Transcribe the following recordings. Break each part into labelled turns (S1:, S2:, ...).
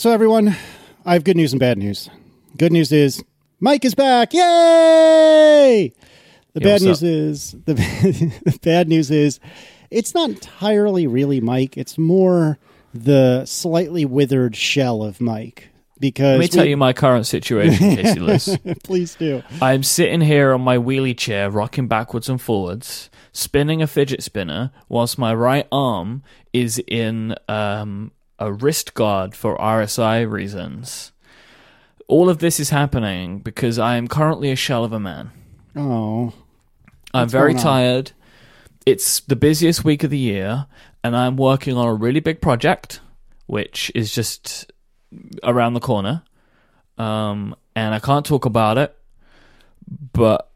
S1: So, everyone, I have good news and bad news. Good news is Myke is back. Yay! The
S2: Yo,
S1: bad news
S2: up?
S1: is the, the bad news is it's not entirely really Myke. It's more the slightly withered shell of Myke. Because
S2: Let me tell
S1: we-
S2: you my current situation, Casey Liss.
S1: please do.
S2: I'm sitting here on my wheelie chair, rocking backwards and forwards, spinning a fidget spinner, whilst my right arm is in um, a wrist guard for RSI reasons. All of this is happening because I am currently a shell of a man.
S1: Oh,
S2: I'm
S1: What's
S2: very
S1: going on?
S2: tired. It's the busiest week of the year, and I'm working on a really big project, which is just around the corner. Um, and I can't talk about it, but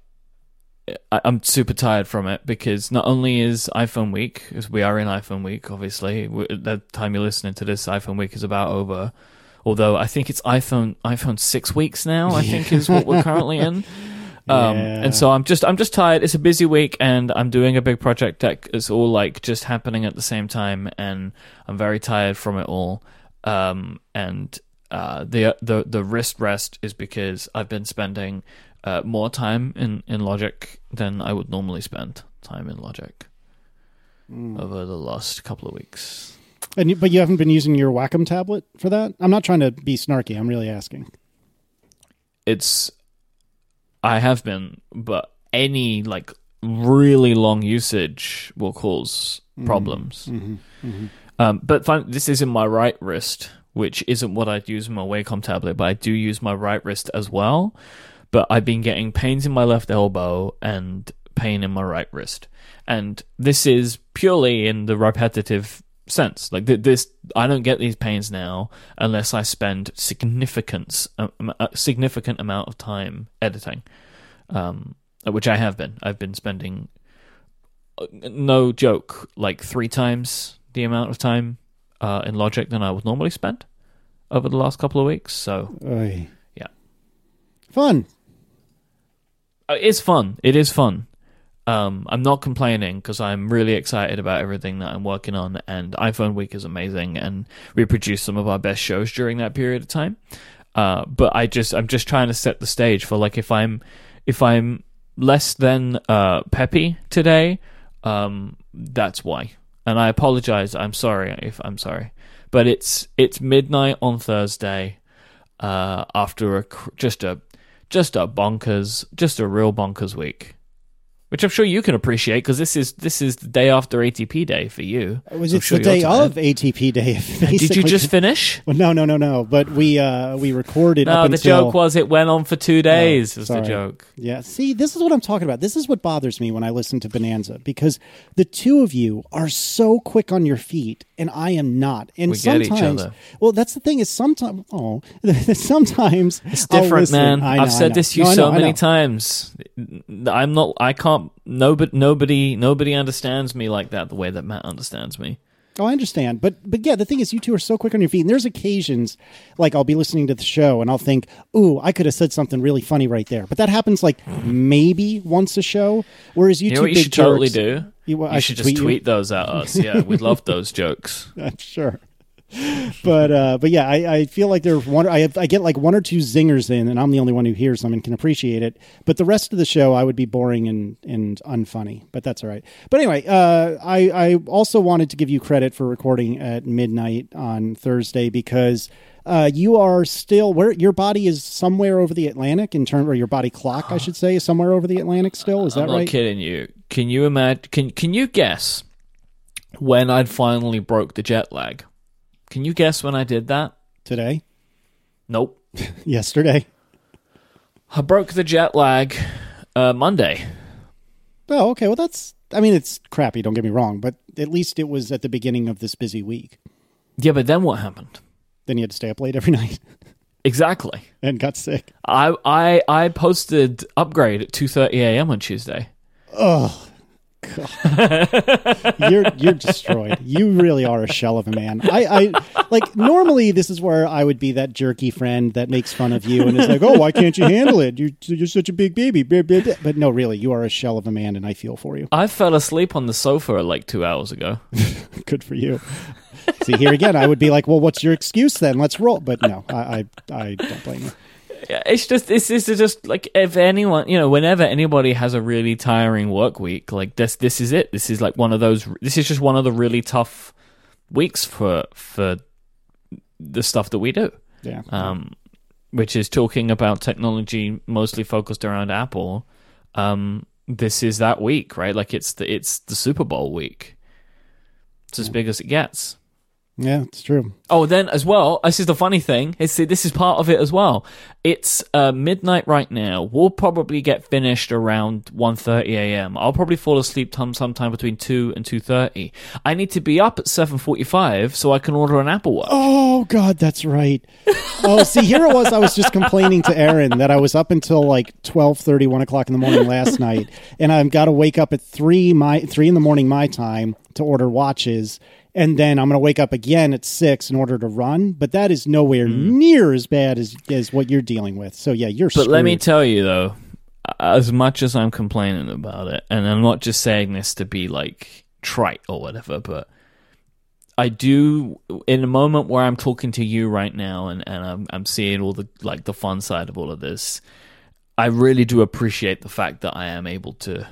S2: I- I'm super tired from it because not only is iPhone week, as we are in iPhone week, obviously, the time you're listening to this, iPhone week is about over. Although I think it's iPhone iPhone six weeks now. I think is what we're currently in. Um,
S1: Yeah.
S2: and so I'm just I'm just tired. It's a busy week, and I'm doing a big project that is all like just happening at the same time, and I'm very tired from it all. Um, and uh, the the the wrist rest is because I've been spending uh, more time in in Logic than I would normally spend time in Logic over the last couple of weeks.
S1: and you, but you haven't been using your Wacom tablet for that. I'm not trying to be snarky. I'm really asking.
S2: it's I have been, but any like really long usage will cause problems. Um, but fun, this is in my right wrist, which isn't what I'd use in my Wacom tablet, but I do use my right wrist as well. But I've been getting pains in my left elbow and pain in my right wrist, and this is purely in the repetitive sense. Like this, I don't get these pains now unless I spend significant a significant amount of time editing, um, which I have been. I've been spending, uh, no joke, like three times the amount of time uh, in Logic than I would normally spend over the last couple of weeks. So
S1: Oy.
S2: Yeah.
S1: Fun.
S2: Uh, it's fun. It is fun. Um, I'm not complaining because I'm really excited about everything that I'm working on, and iPhone Week is amazing, and we produced some of our best shows during that period of time. Uh, but I just I'm just trying to set the stage for like if I'm if I'm less than uh, peppy today, um, that's why. And I apologize. I'm sorry if I'm sorry, but it's it's midnight on Thursday uh, after a just a just a bonkers, just a real bonkers week, which I'm sure you can appreciate because this is this is the day after ATP day for you.
S1: It was it's
S2: sure
S1: the day of ATP day.
S2: Did you just finish?
S1: Well, no, no, no, no. But we uh we recorded.
S2: No, the
S1: until,
S2: joke was it went on for two days. was the joke.
S1: Yeah. See, this is what I'm talking about. This is what bothers me when I listen to Bonanza because the two of you are so quick on your feet and I am not. And
S2: We
S1: sometimes, well, that's the thing is sometimes, oh, sometimes
S2: It's different, man.
S1: I know,
S2: I've
S1: I
S2: said
S1: know.
S2: this to you
S1: No, I
S2: so
S1: know,
S2: many times. I'm not. I can't. Nobody. Nobody. Nobody understands me like that. The way that Matt understands me.
S1: Oh, I understand. But but yeah, the thing is you two are so quick on your feet. And there's occasions like I'll be listening to the show and I'll think, "Ooh, I could have said something really funny right there." But that happens like maybe once a show. Whereas you,
S2: You
S1: two
S2: know you
S1: big
S2: should totally do?
S1: You,
S2: You
S1: I
S2: should just
S1: tweet
S2: tweet,
S1: you?
S2: those at us. Yeah, we love those jokes.
S1: I'm sure. But uh, but yeah, I, I feel like there's one. I have, I get like one or two zingers in, and I'm the only one who hears them and can appreciate it. But the rest of the show, I would be boring and and unfunny. But that's all right. But anyway, uh, I I also wanted to give you credit for recording at midnight on Thursday because. Uh, you are still where your body is somewhere over the Atlantic in terms, or your body clock, I should say, is somewhere over the Atlantic. Still, is that
S2: I'm not
S1: right?
S2: kidding you. Can you imagine? Can Can you guess when I'd finally broke the jet lag? Can you guess when I did that?
S1: Today,
S2: Nope.
S1: yesterday.
S2: I broke the jet lag uh, Monday.
S1: Oh, okay. Well, that's. I mean, it's crappy. Don't get me wrong, but at least it was at the beginning of this busy week.
S2: Yeah, but then what happened?
S1: Then you had to stay up late every night
S2: Exactly.
S1: and got sick.
S2: I I I posted upgrade at two thirty a.m. on Tuesday.
S1: Oh, you're you're destroyed. You really are a shell of a man. I, I like normally this is where I would be that jerky friend that makes fun of you and is like, "Oh, why can't you handle it? You're, you're such a big baby." But no, really, you are a shell of a man, and I feel for you.
S2: I fell asleep on the sofa like two hours ago.
S1: Good for you. See here again, I would be like, "Well, what's your excuse then? Let's roll." But no, I I, I don't blame you
S2: it's just this is just like if anyone you know whenever anybody has a really tiring work week like this this is it. This is like one of those this is just one of the really tough weeks for for the stuff that we do.
S1: Yeah.
S2: Um which is talking about technology mostly focused around apple. Um this is that week right? Like it's the it's the super bowl week. It's as big as it gets
S1: yeah, it's true.
S2: Oh, then as well, this is the funny thing. Is this is part of it as well. It's uh, midnight right now. We'll probably get finished around 1.30 a.m. I'll probably fall asleep sometime between two and two thirty. I need to be up at seven forty-five so I can order an Apple Watch.
S1: Oh God, that's right. oh, see, here it was. I was just complaining to Erin that I was up until like 12.30, 1 o'clock in the morning last night, and I've got to wake up at three my three in the morning my time to order watches and then I'm going to wake up again at six in order to run. But that is nowhere mm. near as bad as as what you're dealing with. So yeah, you're.
S2: But screwed. let me tell you though, as much as I'm complaining about it, and I'm not just saying this to be like trite or whatever, but I do in a moment where I'm talking to you right now, and and I'm I'm seeing all the like the fun side of all of this. I really do appreciate the fact that I am able to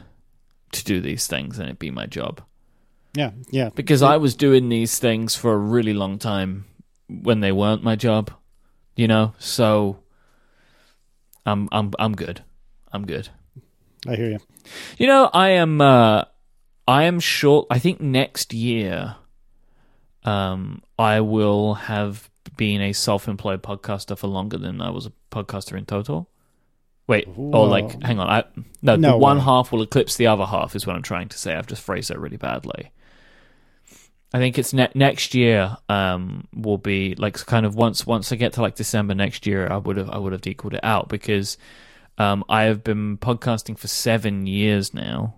S2: to do these things and it be my job.
S1: Yeah, yeah.
S2: Because I was doing these things for a really long time when they weren't my job, you know. So I'm I'm I'm good. I'm good.
S1: I hear you.
S2: You know, I am uh I am short I think next year um I will have been a self-employed podcaster for longer than I was a podcaster in total. Wait, Whoa. or like, hang on. I no, no one half will eclipse the other half. Is what I'm trying to say. I've just phrased it really badly. I think it's ne- next year. Um, will be like kind of once once I get to like December next year, I would have I would have equaled it out because um, I have been podcasting for seven years now,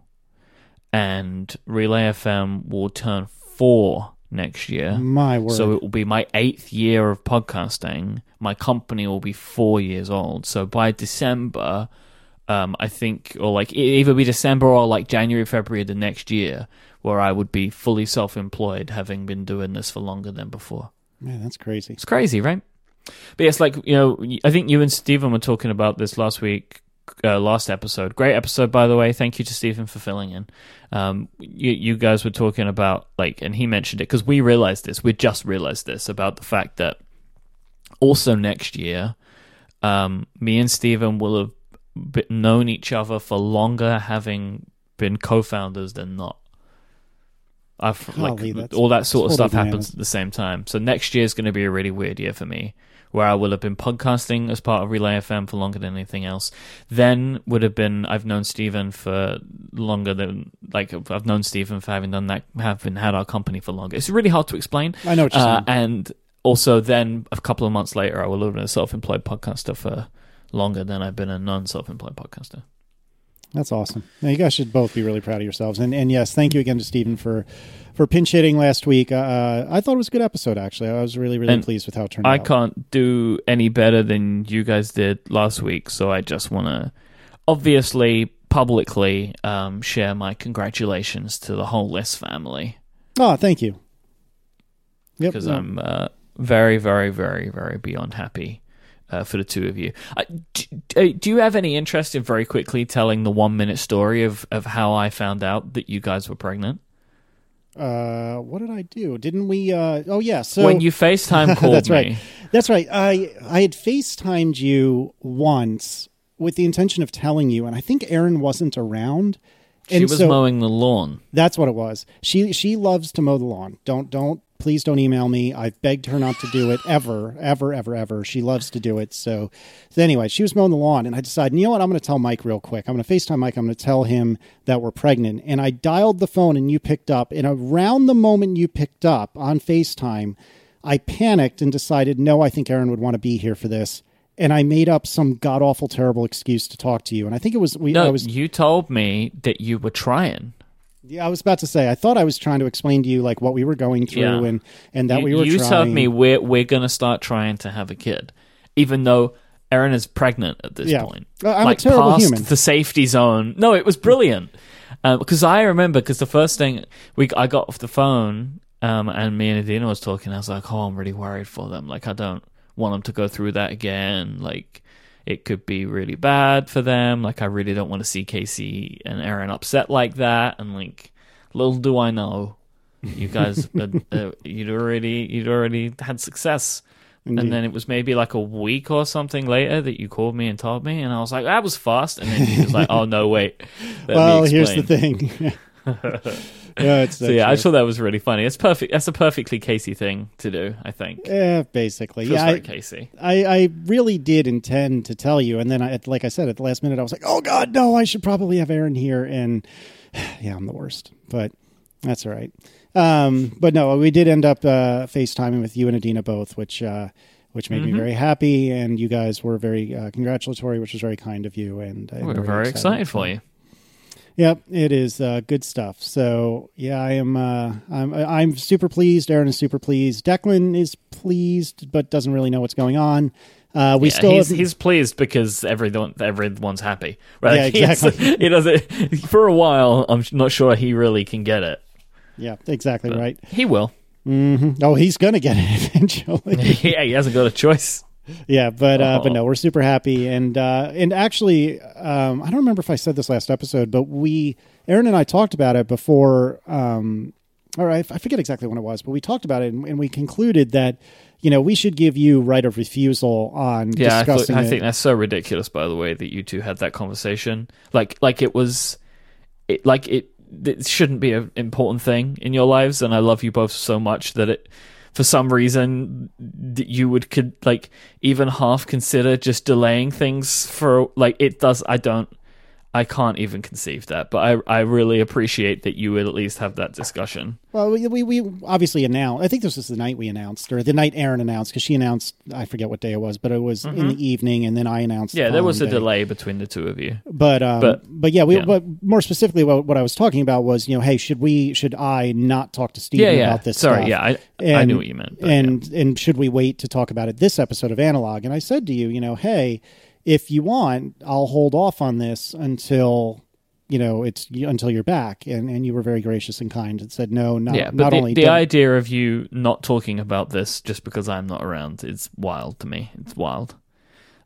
S2: and Relay FM will turn four next year.
S1: My word!
S2: So it will be my eighth year of podcasting. My company will be four years old. So by December, um, I think, or like either be December or like January, February of the next year, where I would be fully self employed, having been doing this for longer than before.
S1: Man, that's crazy.
S2: It's crazy, right? But yes, like, you know, I think you and Stephen were talking about this last week, uh, last episode. Great episode, by the way. Thank you to Stephen for filling in. Um, you, you guys were talking about, like, and he mentioned it because we realized this, we just realized this about the fact that also next year, um, me and Stephen will have known each other for longer, having been co founders than not. I've like all that sort of stuff happens at the same time. So next year is going to be a really weird year for me, where I will have been podcasting as part of Relay FM for longer than anything else. Then would have been I've known Stephen for longer than like I've known Stephen for having done that, having had our company for longer. It's really hard to explain.
S1: I know what you're uh, saying.
S2: And also, then a couple of months later, I will have been a self-employed podcaster for longer than I've been a non-self-employed podcaster.
S1: That's awesome. Now, you guys should both be really proud of yourselves. And and yes, thank you again to Stephen for for pinch hitting last week. Uh, I thought it was a good episode. Actually, I was really really and pleased with how it turned
S2: I
S1: out.
S2: I can't do any better than you guys did last week. So I just want to obviously publicly um, share my congratulations to the whole list family.
S1: Oh, thank you.
S2: Yep. Because I'm uh, very very very very beyond happy uh, for the two of you. Uh, do, do, you have any interest in very quickly telling the one minute story of, of how I found out that you guys were pregnant?
S1: Uh, what did I do? Didn't we? Uh, oh yeah. So
S2: when you FaceTime called
S1: that's
S2: me,
S1: right. That's right. I I had FaceTimed you once with the intention of telling you, and I think Erin wasn't around.
S2: She was so, mowing the lawn.
S1: That's what it was. She she loves to mow the lawn. Don't don't please don't email me. I've begged her not to do it ever, ever, ever, ever. She loves to do it. So, so anyway, she was mowing the lawn, and I decided, you know what? I'm going to tell Myke real quick. I'm going to FaceTime Myke. I'm going to tell him that we're pregnant. And I dialed the phone, and you picked up. And around the moment you picked up on FaceTime, I panicked and decided, no, I think Erin would want to be here for this. And I made up some god awful, terrible excuse to talk to you. And I think it was we.
S2: No,
S1: I was.
S2: You told me that you were trying.
S1: Yeah, I was about to say. I thought I was trying to explain to you like what we were going through
S2: Yeah.
S1: and and that
S2: you,
S1: we were
S2: you
S1: trying.
S2: told me we're we're gonna start trying to have a kid, even though Erin is pregnant at this
S1: Yeah.
S2: point.
S1: Uh, I'm a
S2: like
S1: terrible
S2: past
S1: human.
S2: the safety zone. No, it was brilliant because I remember because the first thing we I got off the phone um, and me and Adina was talking. I was like, oh, I'm really worried for them. Like I don't want them to go through that again. Like. It could be really bad for them. Like, I really don't want to see Casey and Erin upset like that. And like, little do I know, you guys, uh, uh, you'd already you'd already had success,
S1: Indeed.
S2: and then it was maybe like a week or something later that you called me and told me, and I was like, that was fast, and then you was like, oh no, wait, let me
S1: well, here's the thing. yeah, it's
S2: So yeah, I thought that was really funny. It's perfect. That's a perfectly Casey thing to do. I think.
S1: yeah, basically.
S2: Feels
S1: yeah,
S2: very
S1: I,
S2: Casey.
S1: I, I really did intend to tell you, and then I, like I said at the last minute, I was like, "Oh God, no! I should probably have Erin here." And yeah, I'm the worst, but that's all right. Um, but no, we did end up uh, FaceTiming with you and Adina both, which uh, which made me
S2: Mhm.
S1: very happy, and you guys were very uh, congratulatory, which was very kind of you. And I'm
S2: We're very excited for you.
S1: Yep, it is uh, good stuff. So yeah, I am. Uh, I'm. I'm super pleased. Erin is super pleased. Declan is pleased, but doesn't really know what's going on. Uh, we
S2: Yeah,
S1: still.
S2: he's, he's pleased because everyone everyone's happy. Right?
S1: Yeah, exactly.
S2: He doesn't. For a while, I'm not sure he really can get it.
S1: yeah, exactly
S2: but
S1: right.
S2: He will.
S1: hmm Oh, he's gonna get it eventually.
S2: yeah, he hasn't got a choice.
S1: Yeah, but uh, but
S2: Oh.
S1: no, we're super happy, and uh, and actually, um, I don't remember if I said this last episode, but we, Erin and I talked about it before. Um, all right, I forget exactly when it was, but we talked about it, and, and we concluded that you know we should give you right of refusal on
S2: Yeah, I, thought, I think that's so ridiculous. By the way, that you two had that conversation, like like it was, it, like it, it shouldn't be an important thing in your lives, and I love you both so much that it, for some reason, you would could like even half consider just delaying things for like it does. I don't. I can't even conceive that, but I I really appreciate that you would at least have that discussion.
S1: Well, we, we, we obviously announced. I think this was the night we announced, or the night Erin announced, because she announced. I forget what day it was, but it was in the evening, and then I announced.
S2: Mm-hmm. Yeah,
S1: the
S2: there was a
S1: day.
S2: delay between the two of you.
S1: But um,
S2: But-
S1: but yeah, we
S2: yeah.
S1: but more specifically, what, what I was talking about was, you know, hey, should we should I not talk to Stephen
S2: Yeah, yeah.
S1: about this?
S2: Sorry,
S1: stuff?
S2: yeah, I I knew what you meant. but
S1: and and should we wait to talk about it this episode of Analog? And I said to you, you know, hey, if you want, I'll hold off on this until you know it's until you're back. And and you were very gracious and kind and said no, not
S2: yeah, but
S1: not
S2: the,
S1: only
S2: the
S1: don't-
S2: idea of you not talking about this just because I'm not around is wild to me. It's wild.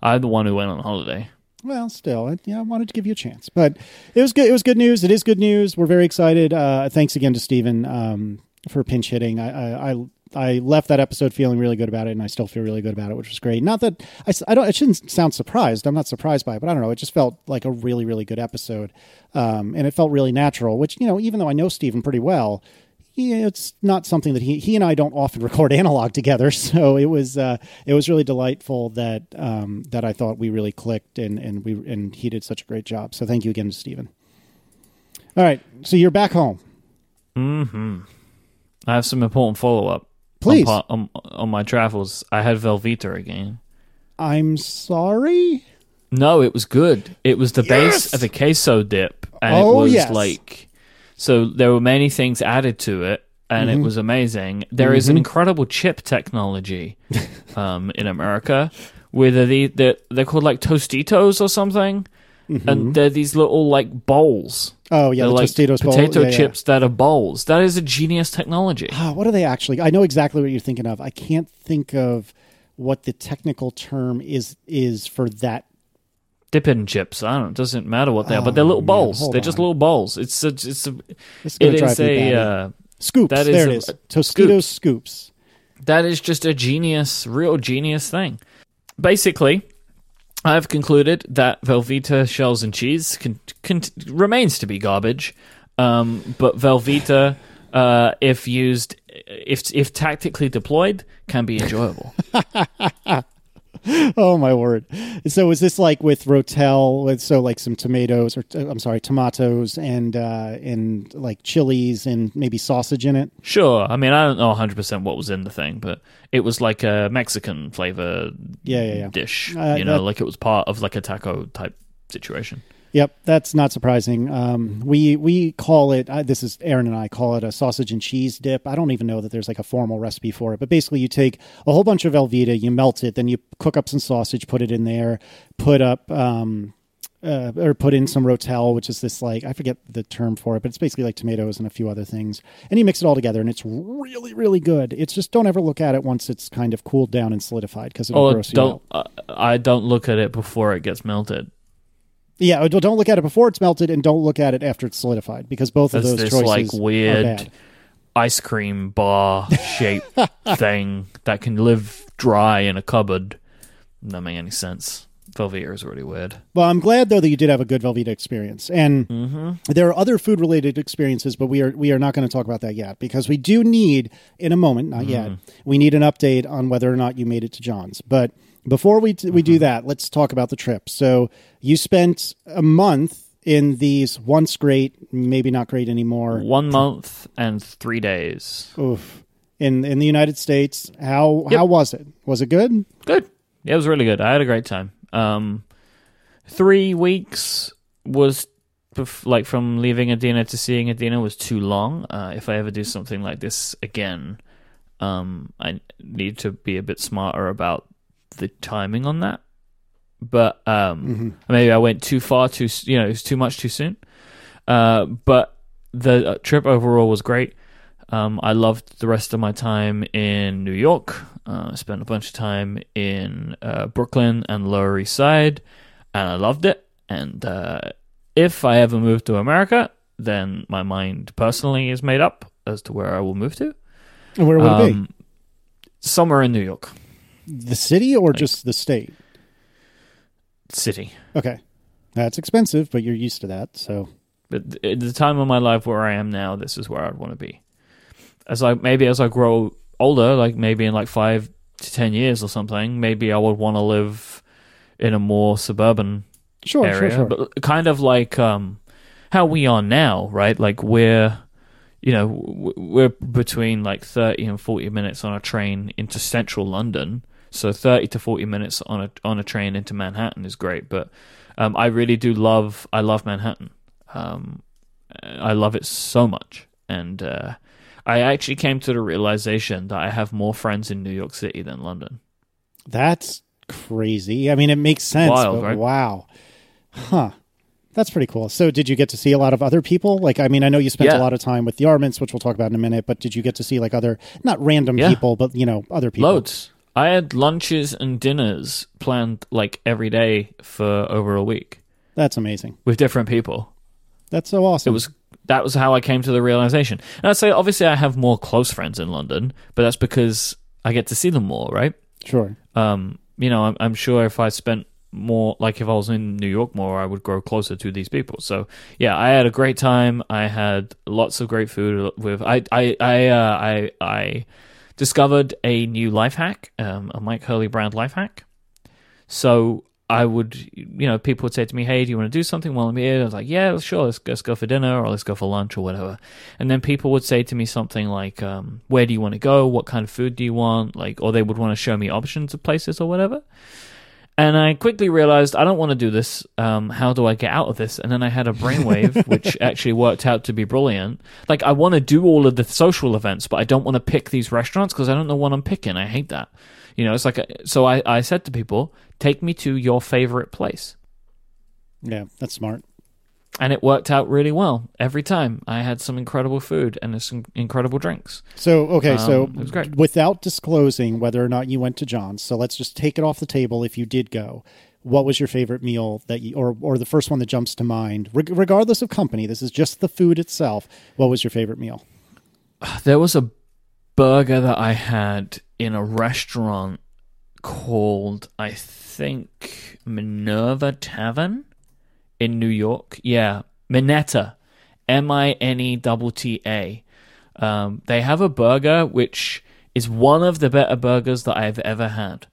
S2: I'm the one who went on holiday.
S1: Well, still, I, yeah, I wanted to give you a chance, but it was good. It was good news. It is good news. We're very excited. Uh, thanks again to Stephen um, for pinch hitting. I, I, I, left that episode feeling really good about it, and I still feel really good about it, which was great. Not that I, I don't. I shouldn't sound surprised. I'm not surprised by it, but I don't know. It just felt like a really, really good episode, um, and it felt really natural. Which you know, even though I know Stephen pretty well. it's not something that he he and I don't often record analog together. So it was uh, it was really delightful that um, that I thought we really clicked and and we and he did such a great job. So thank you again to Stephen. All right, so you're back home.
S2: hmm I have some important follow up.
S1: Please.
S2: On, on, on my travels, I had Velveeta again.
S1: I'm sorry.
S2: No, it was good. It was the
S1: Yes!
S2: base of a queso dip, and it
S1: Oh,
S2: was
S1: yes.
S2: like so. There were many things added to it, and
S1: Mm-hmm.
S2: it was amazing. There is an incredible chip technology um, in America, where they're, the, they're they're called like Tostitos or something, and they're these little like bowls.
S1: Mm-hmm. Oh yeah,
S2: they're
S1: the
S2: like
S1: Tostitos
S2: potato
S1: Yeah, yeah.
S2: chips that are bowls. That is a genius technology.
S1: Ah, what are they actually? I know exactly what you're thinking of. I can't think of what the technical term is is for that.
S2: Dipping chips. I don't. It doesn't matter what they are, but
S1: Oh,
S2: they're little
S1: man,
S2: bowls. They're just little bowls. It's a. It's a.
S1: It's gonna
S2: It
S1: drive
S2: is
S1: me
S2: a. Uh,
S1: scoops.
S2: that is
S1: there
S2: a-
S1: it is. Tostitos scoops.
S2: that is just a genius, real genius thing. Basically, I have concluded that Velveeta shells and cheese can, can, remains to be garbage, um, but Velveeta, uh, if used, if if tactically deployed, can be enjoyable.
S1: Oh my word! So is this like with Rotel? With so like some tomatoes or uh, I'm sorry, tomatoes and uh, and like chilies and maybe sausage in it.
S2: sure, I mean I don't know 100 percent what was in the thing, but it was like a Mexican flavor
S1: Yeah, yeah, yeah.
S2: dish.
S1: Uh,
S2: you know,
S1: that-
S2: like it was part of like a taco type situation.
S1: Yep, that's not surprising. Um, we we call it. Uh, this is Erin and I call it a sausage and cheese dip. I don't even know that there's like a formal recipe for it, but basically you take a whole bunch of Velveeta, you melt it, then you cook up some sausage, put it in there, put up um, uh, or put in some rotel, which is this like I forget the term for it, but it's basically like tomatoes and a few other things, and you mix it all together, and it's really really good. It's just don't ever look at it once it's kind of cooled down and solidified because it'll
S2: Or
S1: gross you out.
S2: uh, I don't look at it before it gets melted.
S1: Yeah, don't don't look at it before it's melted, and don't look at it after it's solidified because both of those
S2: this
S1: choices
S2: like
S1: are
S2: weird
S1: bad.
S2: ice cream bar shape thing that can live dry in a cupboard. Doesn't make any sense. Velveeta is really weird.
S1: Well, I'm glad though that you did have a good Velveeta experience, and
S2: Mm-hmm.
S1: there are other food related experiences, but we are we are not going to talk about that yet because we do need in a moment, not yet,
S2: Mm-hmm.
S1: we need an update on whether or not you made it to John's. But before we we
S2: Mm-hmm.
S1: do that, let's talk about the trip. So you spent a month in these once great, maybe not great anymore.
S2: One month and three days.
S1: Oof. In in the United States, how
S2: Yep.
S1: how was it? Was it good?
S2: Good. Yeah, it was really good. I had a great time. Um, three weeks was bef- like from leaving Adina to seeing Adina was too long. Uh, if I ever do something like this again, um, I need to be a bit smarter about the timing on that. But um, maybe I went too far too. You know, it was too much too soon. Uh, but the uh, trip overall was great. Um, I loved the rest of my time in New York. Uh, I spent a bunch of time in uh, Brooklyn and Lower East Side, and I loved it. And uh, if I ever move to America, then my mind personally is made up as to where I will move to.
S1: And where would it be?
S2: Um, somewhere in New York
S1: The city or just the state?
S2: City.
S1: Okay, that's expensive, but you're used to that. So
S2: But at the time of my life where I am now, this is where I'd want to be. As I maybe as I grow older, like maybe in like five to ten years or something, maybe I would want to live in a more suburban
S1: sure,
S2: area,
S1: sure, sure.
S2: but kind of like um, how we are now, right? Like we're, you know, we're between like thirty and forty minutes on a train into central London. So thirty to forty minutes on a on a train into Manhattan is great, but um, I really do love I love Manhattan. Um, I love it so much, and uh, I actually came to the realization that I have more friends in New York City than London.
S1: That's crazy. I mean, it makes sense.
S2: Wild,
S1: but
S2: right?
S1: Wow, huh? That's pretty cool. So, did you get to see a lot of other people? Like, I mean, I know you spent a lot of time with the Arments, which we'll talk about in a minute. But did you get to see like other, not random
S2: Yeah.
S1: people, but you know, other people?
S2: Loads. I had lunches and dinners planned like every day for over a week
S1: That's amazing.
S2: with different people.
S1: That's so awesome.
S2: It was that was how I came to the realization. And I'd say obviously I have more close friends in London, but that's because I get to see them more, right?
S1: sure.
S2: Um, you know, I'm, I'm sure if I spent more, like if I was in New York more, I would grow closer to these people. So yeah, I had a great time. I had lots of great food with. I I I uh, I I discovered a new life hack, um, a Myke Hurley brand life hack. So I would, you know, people would say to me, "Hey, do you want to do something while I'm here?" I was like, "Yeah, sure. Let's, let's go for dinner or let's go for lunch or whatever." And then people would say to me something like, um, "Where do you want to go? What kind of food do you want?" Like, or they would want to show me options of places or whatever. And I quickly realized I don't want to do this. Um, how do I get out of this? And then I had a brainwave, which actually worked out to be brilliant. Like I want to do all of the social events, but I don't want to pick these restaurants because I don't know what I'm picking. I hate that. You know, it's like a, so. I I said to people, take me to your favorite place,
S1: Yeah, that's smart.
S2: And it worked out really well every time. I had some incredible food and some incredible drinks.
S1: So, okay, so
S2: Um, it was great.
S1: without disclosing whether or not you went to John's, so let's just take it off the table if you did go. What was your favorite meal that you, or or the first one that jumps to mind, Reg- regardless of company? This is just the food itself. What was your favorite meal?
S2: There was a burger that I had in a restaurant called, I think, Minerva Tavern in New York. Yeah, Minetta. M I N E T T A. Um, they have a burger which is one of the better burgers that I've ever had.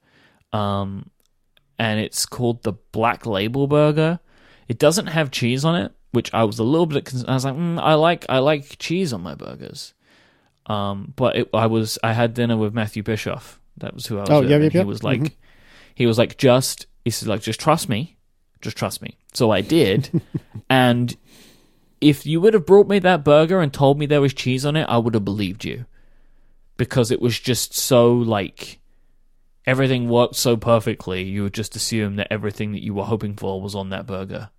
S2: Um, and it's called the Black Label Burger. It doesn't have cheese on it, which I was a little bit. Con- I was like, mm, I like I like cheese on my burgers. Um, but it, I was I had dinner with Matthew Bischoff. That was who I was.
S1: Oh,
S2: with,
S1: yeah,
S2: and
S1: yeah,
S2: he was like,
S1: Mhm.
S2: he was like, just he said like, just trust me, just trust me. So I did. and if you would have brought me that burger and told me there was cheese on it, I would have believed you. Because it was just so like everything worked so perfectly, you would just assume that everything that you were hoping for was on that burger.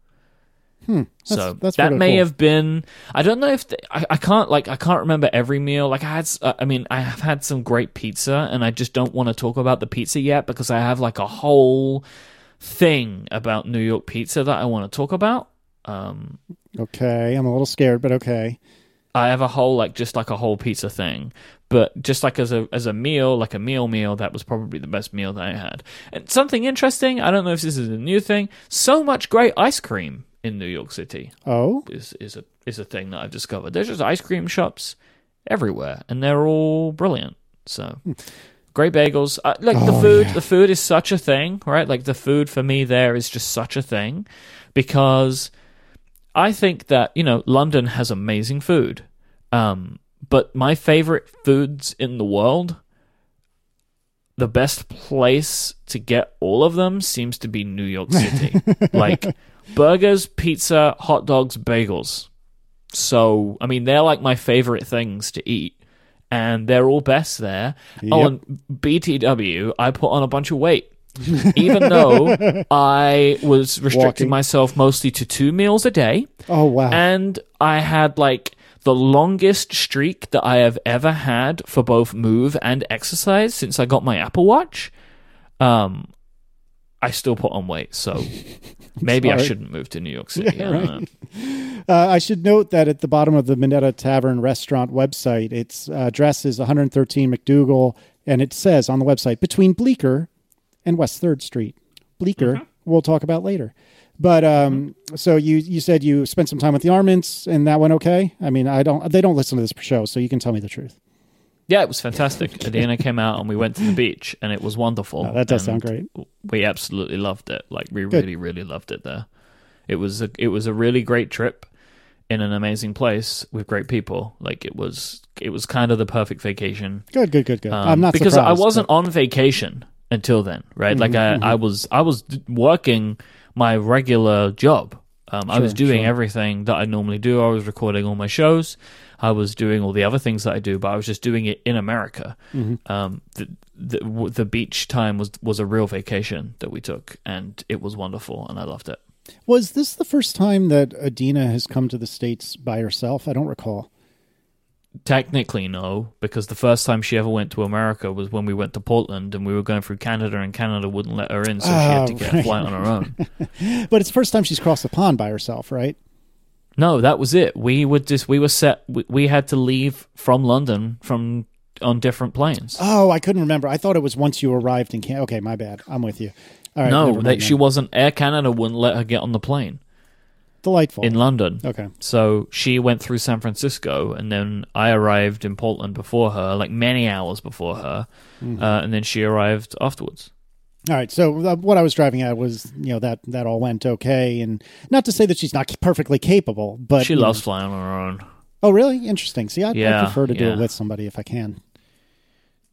S1: Hmm. That's,
S2: so
S1: that's
S2: that may
S1: cool.
S2: have been. I don't know if the, I, I can't like I can't remember every meal. Like I had, uh, I mean, I have had some great pizza, and I just don't want to talk about the pizza yet because I have like a whole thing about New York pizza that I want to talk about. Um,
S1: Okay, I'm a little scared, but okay.
S2: I have a whole like just like a whole pizza thing, but just like as a as a meal, like a meal meal, that was probably the best meal that I had. And something interesting, I don't know if this is a new thing. So much great ice cream in New York City.
S1: Oh,
S2: is is a is a thing that I've discovered. There's just ice cream shops everywhere, and they're all brilliant. So great bagels. Uh, like the
S1: Oh,
S2: food,
S1: yeah.
S2: the food is such a thing, right? Like the food for me there is just such a thing because I think that you know London has amazing food, um, but my favorite foods in the world. The best place to get all of them seems to be New York City. like burgers, pizza, hot dogs, bagels. So, I mean, they're like my favorite things to eat, and they're all best there. Oh, and BTW, I put on a bunch of weight. Even though I was restricting
S1: Walking.
S2: myself mostly to two meals a day,
S1: oh wow.
S2: and I had like the longest streak that I have ever had for both move and exercise since I got my Apple Watch. Um, I still put on weight, so maybe I shouldn't move to New York City. I don't.
S1: Uh, I should note that at the bottom of the Minetta Tavern restaurant website, its uh, address is 113 MacDougal, and it says on the website between Bleecker and West Third Street. Bleecker,
S2: Mm-hmm.
S1: we'll talk about later. But um, so you you said you spent some time with the Arments, and that went okay. I mean, I don't they don't listen to this show, so you can tell me the truth.
S2: Yeah, it was fantastic. Adina came out and we went to the beach, and it was wonderful.
S1: Oh, that does sound great.
S2: We absolutely loved it. Like we
S1: Good.
S2: really, really loved it there. It was a, it was a really great trip in an amazing place with great people. Like it was, it was kind of the perfect vacation.
S1: Good, good, good, good.
S2: Um,
S1: I'm not
S2: because I wasn't
S1: but-
S2: on vacation until then, right? like
S1: Mhm,
S2: I, I was, I was working my regular job. Um, I was doing
S1: sure.
S2: everything that I normally do. I was recording all my shows. I was doing all the other things that I do, but I was just doing it in America.
S1: Mhm.
S2: Um, the, the the beach time was was a real vacation that we took, and it was wonderful, and I loved it.
S1: Was this the first time that Adina has come to the states by herself? I don't recall.
S2: Technically, no, because the first time she ever went to America was when we went to Portland, and we were going through Canada, and Canada wouldn't let her in, so she had to
S1: Oh,
S2: get
S1: right.
S2: a flight on her own.
S1: But it's the first time she's crossed the pond by herself, right?
S2: No, that was it. We would just we were set. We, we had to leave from London from on different planes.
S1: Oh, I couldn't remember. I thought it was once you arrived in Canada. Okay, my bad. I'm with you. All right,
S2: no, they, she wasn't. Air Canada wouldn't let her get on the plane
S1: delightful.
S2: in London.
S1: okay,
S2: So she went through San Francisco, and then I arrived in Portland before her, like many hours before her,
S1: Mm-hmm.
S2: uh, and then she arrived afterwards.
S1: all right. So uh, what I was driving at was, you know, that that all went okay, and not to say that she's not perfectly capable, but
S2: she
S1: you know-
S2: loves flying on her own.
S1: Oh, really? Interesting. See, I, I
S2: Yeah,
S1: prefer to do
S2: yeah.
S1: it with somebody if I can.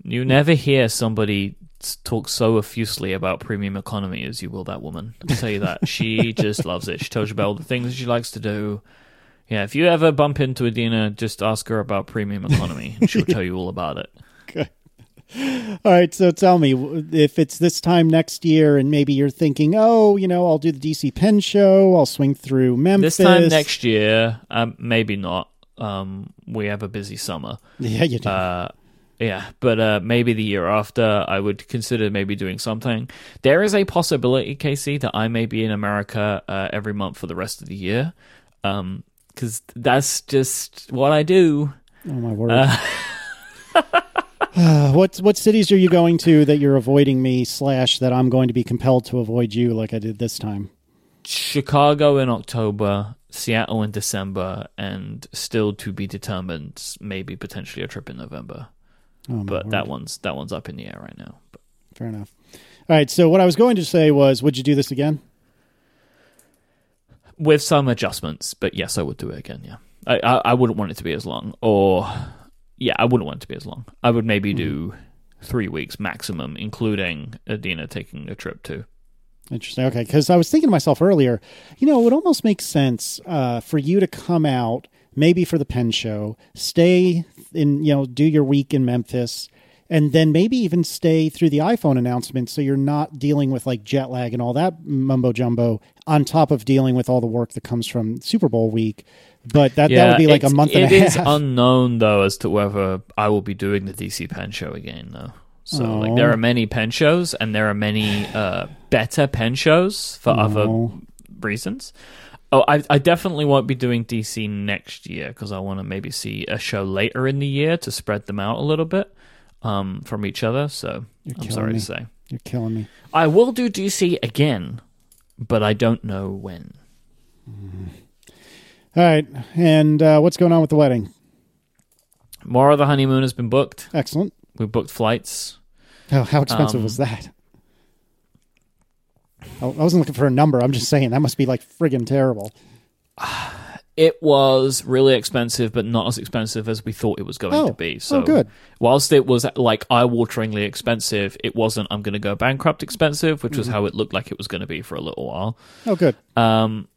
S2: You never hear somebody talk so effusively about premium economy as you will that woman. I'll tell you that. she just loves it. She tells you about all the things that she likes to do. Yeah, if you ever bump into Adina, just ask her about premium economy, and she'll tell you all about it. Okay.
S1: All right. So tell me if it's this time next year, and maybe you're thinking, oh, you know, I'll do the DC Pen show. I'll swing through Memphis.
S2: This time next year, um, maybe not. Um, we have a busy summer.
S1: Yeah, you do.
S2: Uh, yeah, but uh, maybe the year after, I would consider maybe doing something. There is a possibility, Casey, that I may be in America uh, every month for the rest of the year, because that's just what I do.
S1: oh my word.
S2: Uh,
S1: what what cities are you going to that you're avoiding me slash that I'm going to be compelled to avoid you like I did this time?
S2: Chicago in October, Seattle in December, and still to be determined, maybe potentially a trip in November.
S1: Oh,
S2: But
S1: word.
S2: that one's that one's up in the air right now. But
S1: fair enough. All right. So what I was going to say was, would you do this again?
S2: with some adjustments, but yes, I would do it again. Yeah, I, I I wouldn't want it to be as long, or yeah, I wouldn't want it to be as long. I would maybe do three weeks maximum, including Adina taking a trip too.
S1: Interesting. Okay, because I was thinking to myself earlier, you know, it would almost make sense uh, for you to come out maybe for the Pen show, stay in, you know, do your week in Memphis, and then maybe even stay through the iPhone announcement, so you're not dealing with like jet lag and all that mumbo jumbo on top of dealing with all the work that comes from Super Bowl week. But that that would be like a month and a
S2: is
S1: half.
S2: unknown though as to whether I will be doing the DC Pen show again though. So
S1: Oh.
S2: like there are many pen shows and there are many uh, better pen shows for other
S1: Oh.
S2: reasons. Oh, I, I definitely won't be doing DC next year because I want to maybe see a show later in the year to spread them out a little bit um, from each other. So
S1: You're
S2: I'm sorry
S1: me.
S2: to say.
S1: You're killing me.
S2: I will do DC again, but I don't know when.
S1: All right, and uh, what's going on with the wedding?
S2: More of the honeymoon has been booked.
S1: Excellent.
S2: We booked flights.
S1: How, how expensive
S2: Um,
S1: was that? I wasn't looking for a number. I'm just saying that must be like friggin' terrible.
S2: It was really expensive, but not as expensive as we thought it was going
S1: Oh.
S2: to be. So,
S1: oh, good.
S2: whilst it was like eye-wateringly expensive, it wasn't. I'm going to go bankrupt expensive, which
S1: Mm-hmm.
S2: was how it looked like it was going to be for a little while.
S1: Oh, good.
S2: Um,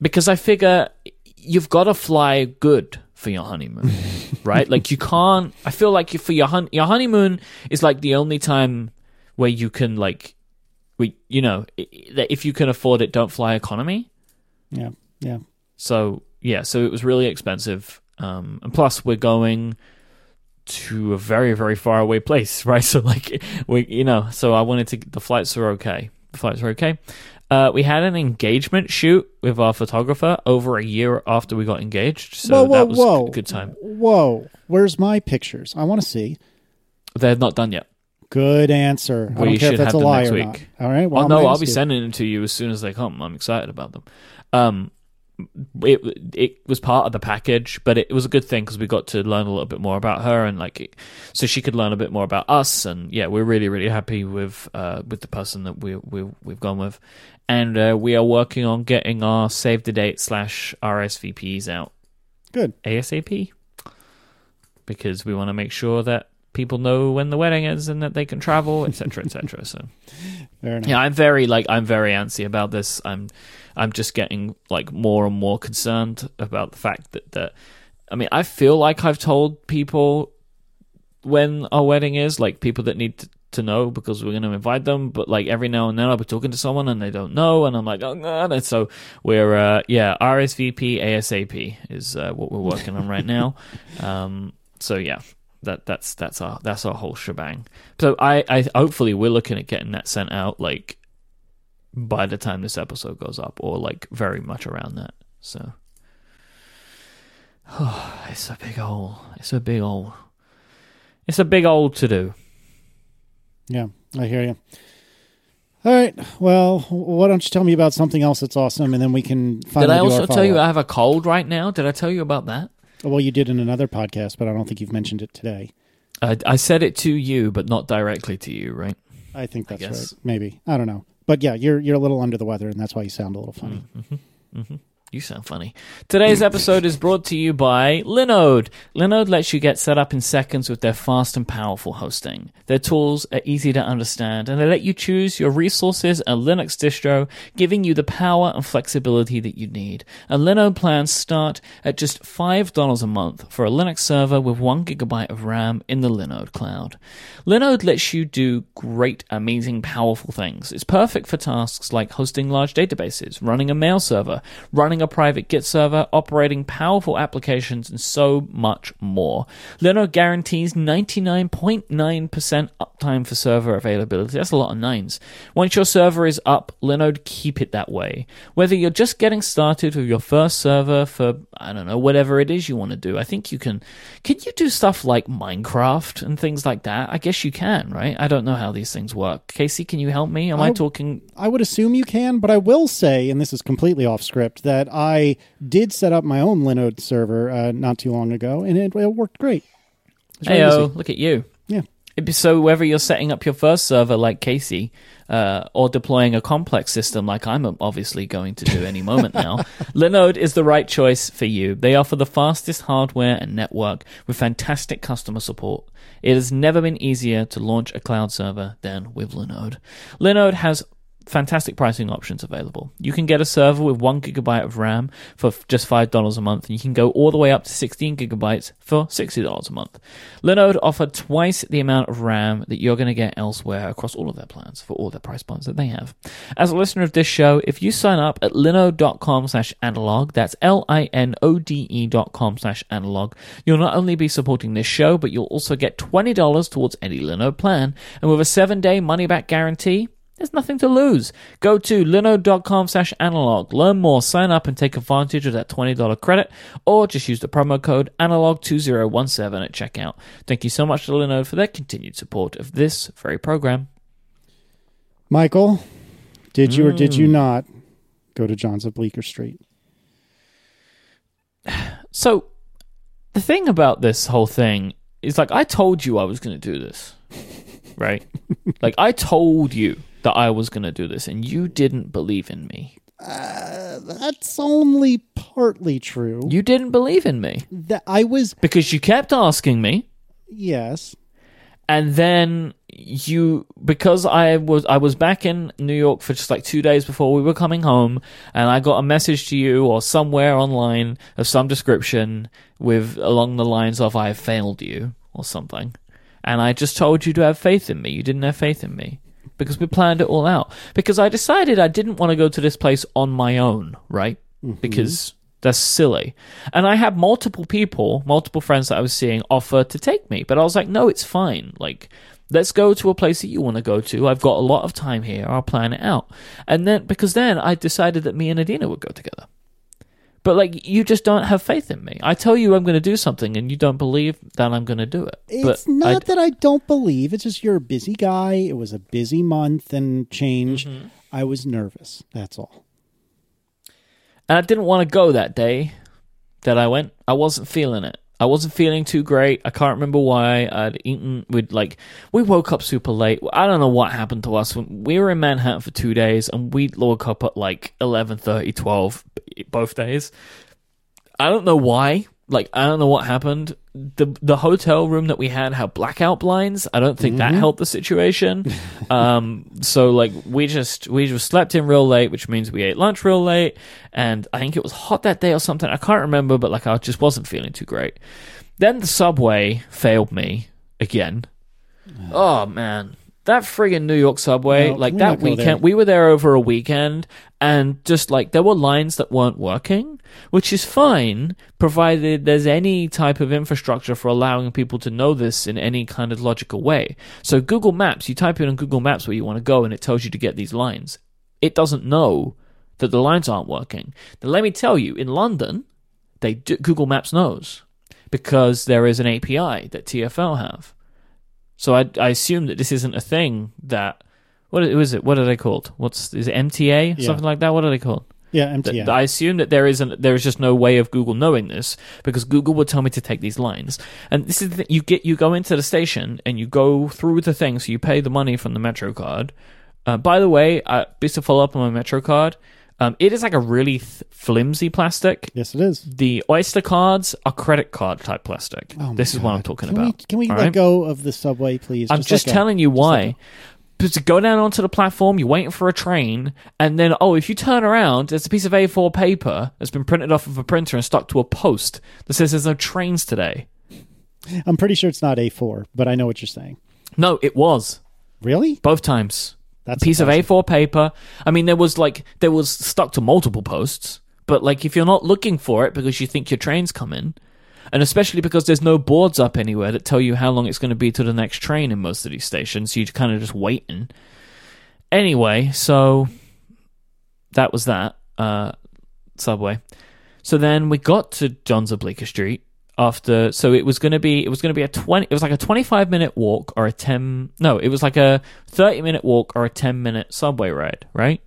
S2: because I figure you've got to fly good for your honeymoon, right? Like you can't. I feel like for your hun- your honeymoon is like the only time where you can like, we you know, that if you can afford it, don't fly economy.
S1: Yeah, yeah.
S2: So yeah, so it was really expensive. Um, and plus we're going to a very very far away place, right? So like we you know, so I wanted to the flights were okay. The flights were okay. Uh, we had an engagement shoot with our photographer over a year after we got engaged, so
S1: whoa, whoa,
S2: that was
S1: whoa!
S2: a good time.
S1: Whoa! Where's my pictures? I want to see.
S2: They're not done yet.
S1: Good answer. I
S2: We
S1: don't care if that's a lie
S2: next
S1: or
S2: week.
S1: not. All right. Well,
S2: oh no, I'll be
S1: you.
S2: sending them to you as soon as they come. I'm excited about them. Um, it it was part of the package, but it was a good thing because we got to learn a little bit more about her and like, it- so she could learn a bit more about us. And yeah, we're really really happy with uh with the person that we we we've gone with, and uh, we are working on getting our save the date slash RSVPs out
S1: Good.
S2: ASAP because we want to make sure that people know when the wedding is and that they can travel, etc., etc. So. Yeah, I'm very like I'm very antsy about this. I'm I'm just getting like more and more concerned about the fact that that I mean, I feel like I've told people when our wedding is, like people that need to, to know because we're going to invite them, but like every now and then I'll be talking to someone and they don't know and I'm like, "Oh god." And so we're uh yeah, RSVP ASAP is uh, what we're working on right now. Um so yeah, that that's that's our that's our whole shebang. So I, I hopefully we're looking at getting that sent out like by the time this episode goes up, or like very much around that. So it's a big old, it's a big old, it's a big old to do.
S1: Yeah, I hear you. All right. Well, why don't you tell me about something else that's awesome, and then we can
S2: Did
S1: finally
S2: I
S1: do
S2: also tell you I have a cold right now? Did I tell you about that?
S1: Well, you did in another podcast, but I don't think you've mentioned it today.
S2: I, I said it to you, but not directly to you, right?
S1: I think that's
S2: guess.
S1: right. Maybe I don't know, but yeah, you're you're a little under the weather, and that's why you sound a little funny.
S2: hmm You sound funny. Today's episode is brought to you by Linode. Linode lets you get set up in seconds with their fast and powerful hosting. Their tools are easy to understand and they let you choose your resources and Linux distro, giving you the power and flexibility that you need. And Linode plans start at just $5 a month for a Linux server with 1 gigabyte of RAM in the Linode cloud. Linode lets you do great, amazing, powerful things. It's perfect for tasks like hosting large databases, running a mail server, running a private Git server, operating powerful applications, and so much more. Linode guarantees 99.9% uptime for server availability. That's a lot of nines. Once your server is up, Linode keep it that way. Whether you're just getting started with your first server for, I don't know, whatever it is you want to do, I think you can. Can you do stuff like Minecraft and things like that? I guess you can, right? I don't know how these things work. Casey, can you help me? Am I
S1: I-
S2: talking
S1: I would assume you can, but I will say, and this is completely off script, that I did set up my own Linode server uh, not too long ago, and it, it worked great.
S2: Heyo, look at you.
S1: Yeah.
S2: So whether you're setting up your first server like Casey, uh, or deploying a complex system like I'm obviously going to do any moment now, Linode is the right choice for you. They offer the fastest hardware and network with fantastic customer support. It has never been easier to launch a cloud server than with Linode. Linode has fantastic pricing options available. You can get a server with one gigabyte of RAM for just five dollars a month, and you can go all the way up to sixteen gigabytes for sixty dollars a month. Linode offer twice the amount of RAM that you're going to get elsewhere across all of their plans for all their price points that they have. As a listener of this show, if you sign up at linode.com slash analog, that's L-I-N-O-D-E dot com slash analog, you'll not only be supporting this show, but you'll also get $20 towards any Linode plan, and with a seven-day money-back guarantee, there's nothing to lose. Go to linode.com slash analog. Learn more, sign up, and take advantage of that $20 credit, or just use the promo code analog2017 at checkout. Thank you so much to Linode for their continued support of this very program.
S1: Michael, did you or did
S2: Mm.
S1: you not go to John's of Bleecker Street?
S2: So, the thing about this whole thing is like, I told you I was going to do this, right? like, I told you that I was going to do this, and you didn't believe in me.
S1: Uh, that's only partly true.
S2: You didn't believe in me
S1: that I was
S2: because you kept asking me.
S1: yes.
S2: and then you because I was I was back in New York for just like two days before we were coming home, and I got a message to you or somewhere online of some description with along the lines of "I have failed you" or something, and I just told you to have faith in me. You didn't have faith in me because we planned it all out. Because I decided I didn't want to go to this place on my own, right? Mm-hmm. Because that's silly. And I had multiple people, multiple friends that I was seeing offer to take me, but I was like, no, it's fine. Like, let's go to a place that you want to go to. I've got a lot of time here. I'll plan it out. And then, because then I decided that me and Adina would go together. But like, you just don't have faith in me. I tell you I'm going to do something, and you don't believe that I'm going to do it.
S1: It's
S2: but
S1: not
S2: I,
S1: that I don't believe. It's just you're a busy guy. It was a busy month and change.
S2: Mm-hmm.
S1: I was nervous. That's all.
S2: and I didn't want to go that day that I went. I wasn't feeling it. I wasn't feeling too great. I can't remember why. I'd eaten. We'd like we woke up super late. I don't know what happened to us. We were in Manhattan for two days, and we woke up at like 11, 12 both days. I don't know why. Like I don't know what happened. The the hotel room that we had had blackout blinds. I don't think that helped the situation. um, so like we just we just slept in real late, which means we ate lunch real late, and I think it was hot that day or something. I can't remember, but like I just wasn't feeling too great. Then the subway failed me again. Oh man, that friggin' New York subway!
S1: No,
S2: like that weekend, we were there over a weekend, and just like there were lines that weren't working, which is fine, provided there's any type of infrastructure for allowing people to know this in any kind of logical way. So Google Maps, you type in on Google Maps where you want to go, and it tells you to get these lines. It doesn't know that the lines aren't working. Now, let me tell you, in London, they do, Google Maps knows because there is an API that TFL have. So I, I assume that this isn't a thing that what is it? What are they called? What's is it MTA
S1: Yeah.
S2: something like that? What are they called?
S1: Yeah,
S2: Th-
S1: MTN.
S2: I assume that there isn't there is just no way of Google knowing this because Google would tell me to take these lines. And this is the, thing you get you go into the station and you go through the thing, so you pay the money from the Metro card. Uh, by the way, uh, just to follow up on my Metro card, um, it is like a really th- flimsy plastic.
S1: yes, it is.
S2: The Oyster cards are credit card type plastic.
S1: Oh my
S2: this is what I'm talking
S1: can
S2: about.
S1: We, can we
S2: all
S1: let
S2: right?
S1: go of the subway, please?
S2: I'm just
S1: let go.
S2: telling you
S1: let
S2: why.
S1: go.
S2: Because to go down onto the platform, you're waiting for a train, and then oh, if you turn around, there's a piece of A4 paper that's been printed off of a printer and stuck to a post that says there's no trains today.
S1: I'm pretty sure it's not A4, but I know what you're saying.
S2: No, it was
S1: Really?
S2: both times.
S1: That's
S2: a piece of. A4 paper. I mean, there was like there was stuck to multiple posts, but like if you're not looking for it because you think your train's coming, and especially because there's no boards up anywhere that tell you how long it's going to be to the next train in most of these stations, so you're kind of just waiting. Anyway, so that was that uh, subway. So then we got to John's Bleecker Street after. So it was going to be it was going to be a twenty. It was like a twenty-five minute walk or a ten. No, it was like a thirty minute walk or a ten minute subway ride. Right.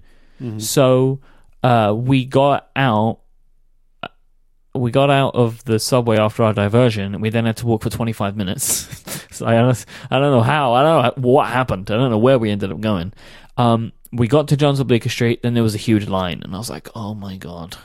S2: So uh, we got out. We got out of the subway after our diversion, and we then had to walk for 25 minutes. so I don't, I don't know how. I don't know what happened. I don't know where we ended up going. Um, we got to John's Bleecker Street, then there was a huge line, and I was like, "Oh my god!"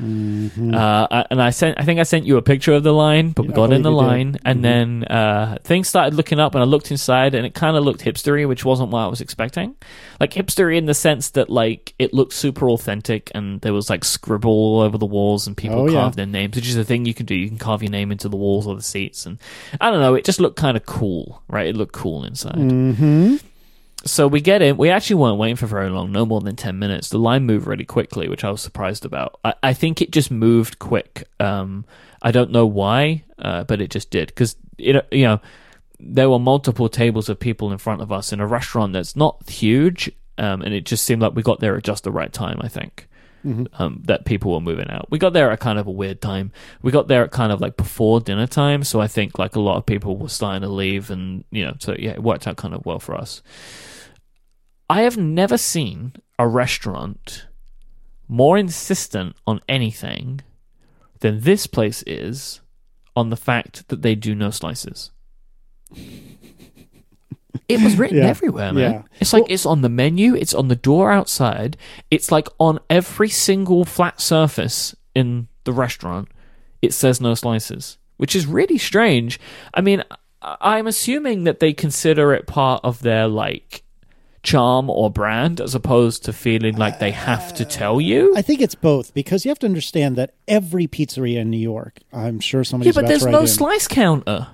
S1: Mm-hmm.
S2: Uh, I- and I sent, I think I sent you a picture of the line, but we got in the
S1: you did.
S2: line, and
S1: Mhm.
S2: then uh, things started looking up, and I looked inside, and it kind of looked hipstery, which wasn't what I was expecting. Like hipstery in the sense that like it looked super authentic, and there was like scribble all over the walls, and people
S1: Oh, yeah.
S2: carved their names, which is a thing you can do. You can carve your name into the walls or the seats, and I don't know, it just looked kind of cool, right? It looked cool inside.
S1: Mm-hmm.
S2: So we get in. We actually weren't waiting for very long, no more than 10 minutes. The line moved really quickly, which I was surprised about. I, I think it just moved quick. Um, I don't know why, uh, but it just did. Because, you know, there were multiple tables of people in front of us in a restaurant that's not huge. Um, and it just seemed like we got there at just the right time, I think.
S1: Mhm.
S2: Um, that people were moving out. We got there at kind of a weird time. We got there at kind of like before dinner time, so I think like a lot of people were starting to leave, and you know, so yeah, it worked out kind of well for us. I have never seen a restaurant more insistent on anything than this place is on the fact that they do no slices. It was written
S1: Yeah.
S2: everywhere, man.
S1: Yeah.
S2: It's like
S1: Well-
S2: it's on the menu, it's on the door outside, it's like on every single flat surface in the restaurant. It says no slices, which is really strange. I mean, I- I'm assuming that they consider it part of their like charm or brand as opposed to feeling like they have to tell you.
S1: I think it's both because you have to understand that every pizzeria in New York, I'm sure
S2: Yeah,
S1: somebody's
S2: but
S1: about
S2: there's no
S1: in.
S2: slice counter.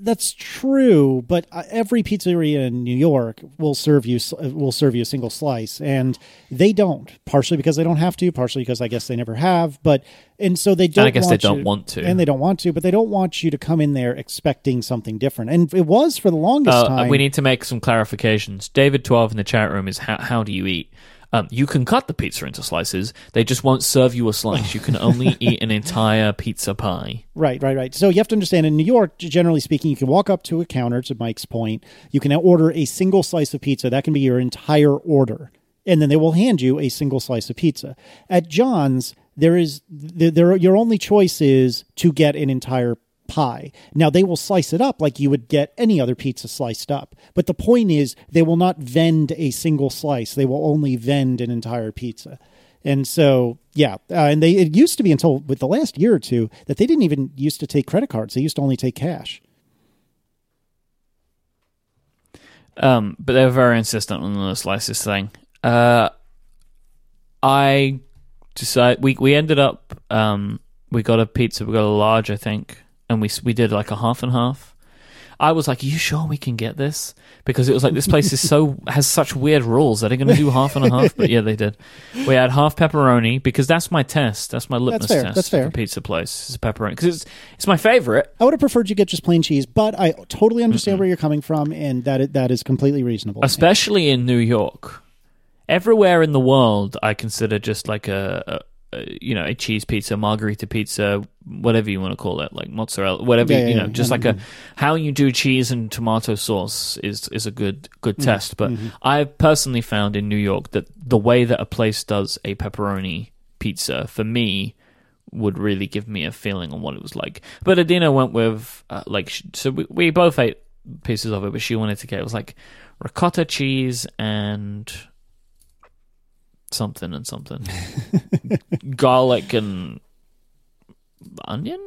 S1: That's true, but uh, every pizzeria in New York will serve you uh, will serve you a single slice, and they don't. Partially because they don't have to, partially because I guess they never have. But and so they don't.
S2: I guess they
S1: want
S2: don't
S1: you-
S2: want to.
S1: and they don't want to, but they don't want you to come in there expecting something different. And it was for the longest
S2: Uh,
S1: time.
S2: we need to make some clarifications. David twelve in the chat room is how how do you eat? Um, you can cut the pizza into slices. They just won't serve you a slice. You can only eat an entire pizza pie.
S1: Right, right, right. So you have to understand in New York, generally speaking, you can walk up to a counter, to Myke's point. You can order a single slice of pizza. That can be your entire order. And then they will hand you a single slice of pizza. At John's, there is there, there your only choice is to get an entire pie. Now they will slice it up like you would get any other pizza sliced up. But the point is they will not vend a single slice. They will only vend an entire pizza. And so, yeah, uh, and they it used to be until with the last year or two that they didn't even used to take credit cards. They used to only take cash.
S2: Um, but they were very insistent on the slices thing. Uh, I decided we we ended up um, we got a pizza. We got a large, I think, and we we did like a half and half. I was like, "Are you sure we can get this?" Because it was like this place is so has such weird rules. Are they going to do half and a half? But yeah, they did. We had half pepperoni because that's my test. That's my litmus
S1: fair,
S2: test.
S1: that's fair.
S2: For pizza place is pepperoni because it's it's my favorite.
S1: I would have preferred you get just plain cheese, but I totally understand where you're coming from, and that it, that is completely reasonable.
S2: especially in New York. Everywhere in the world, I consider just like a, a you know a cheese pizza, margarita pizza, whatever you want to call it, like mozzarella, whatever
S1: Yeah,
S2: you know,
S1: yeah.
S2: just like
S1: Mhm.
S2: a how you do cheese and tomato sauce is is a good good
S1: Mm-hmm.
S2: test. But I personally found in New York that the way that a place does a pepperoni pizza for me would really give me a feeling on what it was like. But Adina went with uh, like so we, we both ate pieces of it, but she wanted to get it was like ricotta cheese and something and something, garlic and onion.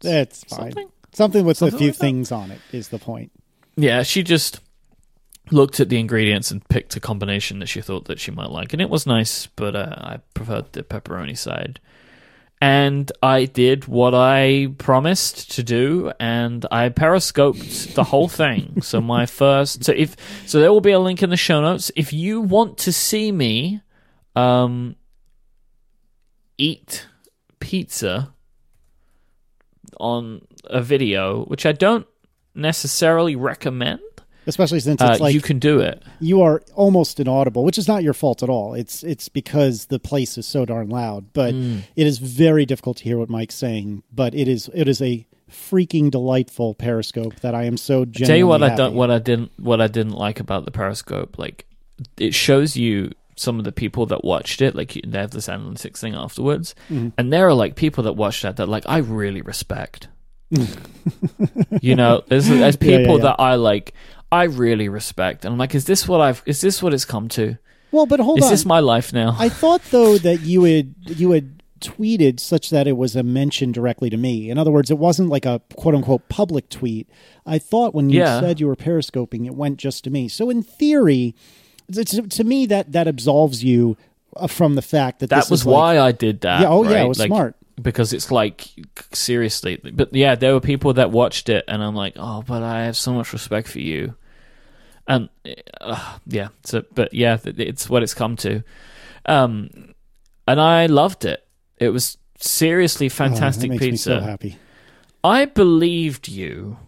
S1: That's fine.
S2: Something.
S1: Something with
S2: Something
S1: a few
S2: like that.
S1: things on it is the point.
S2: Yeah, she just looked at the ingredients and picked a combination that she thought that she might like, and it was nice. But uh, I preferred the pepperoni side. And I did what I promised to do, and I periscoped the whole thing. So my first, so if so, there will be a link in the show notes. If you want to see me, um, eat pizza on a video, which I don't necessarily recommend,
S1: Especially since
S2: uh,
S1: it's like
S2: you can do it.
S1: you are almost inaudible, which is not your fault at all. It's it's because the place is so darn loud. But
S2: Mm.
S1: it is very difficult to hear what Myke's saying. But it is it is a freaking delightful Periscope that I am so genuinely
S2: Tell you what I don't, what I didn't, what I didn't like about the Periscope. Like, it shows you some of the people that watched it. Like, they have this analytics thing afterwards,
S1: Mhm.
S2: and there are like people that watched that that like I really respect. you know, there's there's
S1: Yeah, yeah,
S2: people
S1: yeah.
S2: that I like. I really respect, and I'm like, is this what I've? Is this what it's come to?
S1: Well, but hold
S2: is
S1: on.
S2: Is this my life now?
S1: I thought though that you would you would tweeted such that it was a mention directly to me. In other words, it wasn't like a quote unquote public tweet. I thought when you
S2: Yeah.
S1: said you were periscoping, it went just to me. So in theory, to, to me that that absolves you uh, from the fact that
S2: That
S1: this
S2: was
S1: is like-
S2: why I did that.
S1: Yeah, oh, yeah, it was
S2: Like,
S1: smart.
S2: because it's like seriously. But yeah, there were people that watched it, and I'm like, oh, but I have so much respect for you, and uh, yeah. So, but yeah, it's what it's come to, um, and I loved it. It was seriously
S1: Oh,
S2: fantastic
S1: me
S2: pizza.
S1: so happy.
S2: I believed you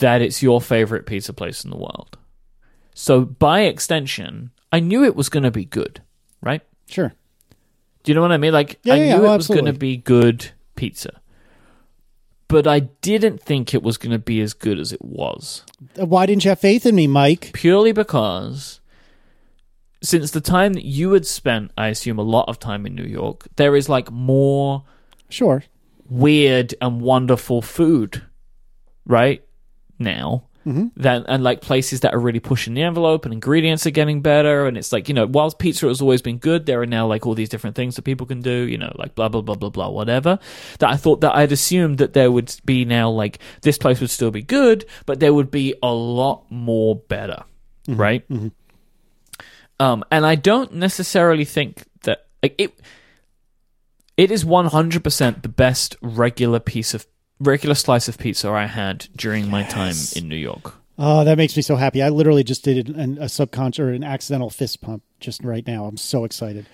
S2: that it's your favorite pizza place in the world. So by extension, I knew it was going to be good, right?
S1: Sure.
S2: Do you know what I mean? Like
S1: Yeah,
S2: I
S1: yeah,
S2: knew
S1: oh,
S2: it was going to be good pizza. But I didn't think it was going to be as good as it was.
S1: Uh, Why didn't you have faith in me, Myke?
S2: Purely because since the time that you had spent, I assume a lot of time in New York, there is like more
S1: Sure.
S2: weird and wonderful food right now
S1: Mm-hmm.
S2: than and like places that are really pushing the envelope and ingredients are getting better. And it's like you know whilst pizza has always been good there are now like all these different things that people can do you know like blah blah blah blah blah whatever that i thought that i'd assumed that there would be now like this place would still be good but there would be a lot more better. Right? Um and i don't necessarily think that like it it is 100% the best regular piece of regular slice of pizza I had during my time in New York.
S1: Oh, that makes me so happy. I literally just did an, a subconscious or an accidental fist pump just right now. I'm so excited.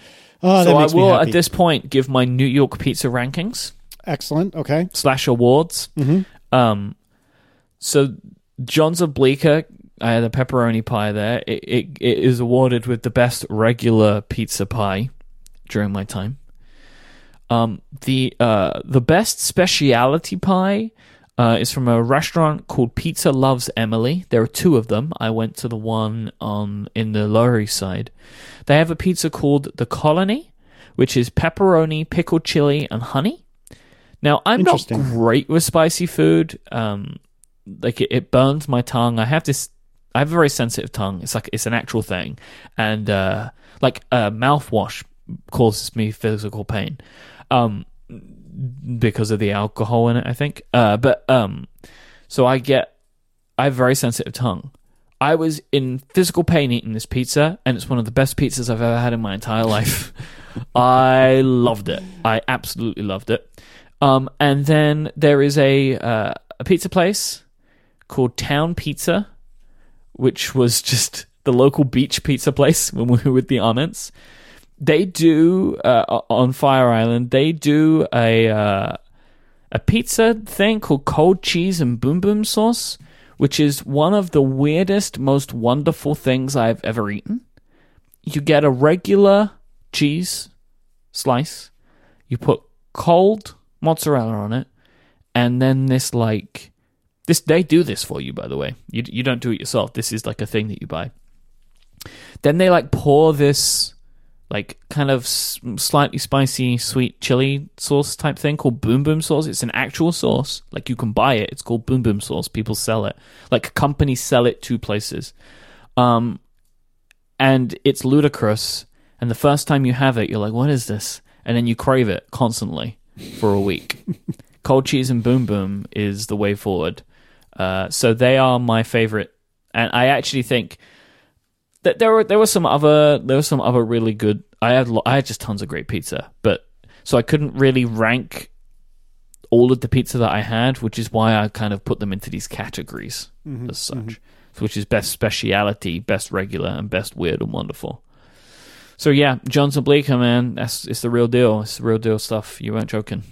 S1: Oh,
S2: so
S1: that
S2: I
S1: makes
S2: will
S1: me happy.
S2: at this point give my New York pizza rankings
S1: Excellent. Okay.
S2: slash awards.
S1: Mhm.
S2: Um, so John's of Bleecker, I had a pepperoni pie there. It, it it is awarded with the best regular pizza pie during my time. Um, the uh the best speciality pie uh, is from a restaurant called Pizza Loves Emily. There are two of them. I went to the one on in the Lower East Side. They have a pizza called the Colony, which is pepperoni, pickled chili, and honey. Now I'm not great with spicy food. Um, like it, it burns my tongue. I have this. I have a very sensitive tongue. It's like it's an actual thing, and uh, like uh, mouthwash causes me physical pain. Um, because of the alcohol in it, I think. Uh, but um, so I get, I have a very sensitive tongue. I was in physical pain eating this pizza, and it's one of the best pizzas I've ever had in my entire life. I loved it. I absolutely loved it. Um, and then there is a uh, a pizza place called Town Pizza, which was just the local beach pizza place when we were with the Arments they do uh, on Fire Island. They do a uh, a pizza thing called cold cheese and boom boom sauce, which is one of the weirdest, most wonderful things I've ever eaten. You get a regular cheese slice, you put cold mozzarella on it, and then this like this. They do this for you, by the way. You you don't do it yourself. This is like a thing that you buy. Then they like pour this like kind of s- slightly spicy sweet chili sauce type thing called boom boom sauce. It's an actual sauce. Like you can buy it. It's called boom boom sauce. People sell it. Like companies sell it to places. Um and it's ludicrous. And the first time you have it you're like what is this? And then you crave it constantly for a week. Cold cheese and boom boom is the way forward. Uh, so they are my favorite. And i actually think that there were there were some other there were some other really good. I had I had just tons of great pizza, but so I couldn't really rank all of the pizza that I had, which is why I kind of put them into these categories mm-hmm, as such, mm-hmm. which is best speciality, best regular, and best weird and wonderful. So yeah, Johnson Bleecker, man, that's it's the real deal. It's the real deal stuff. You weren't joking.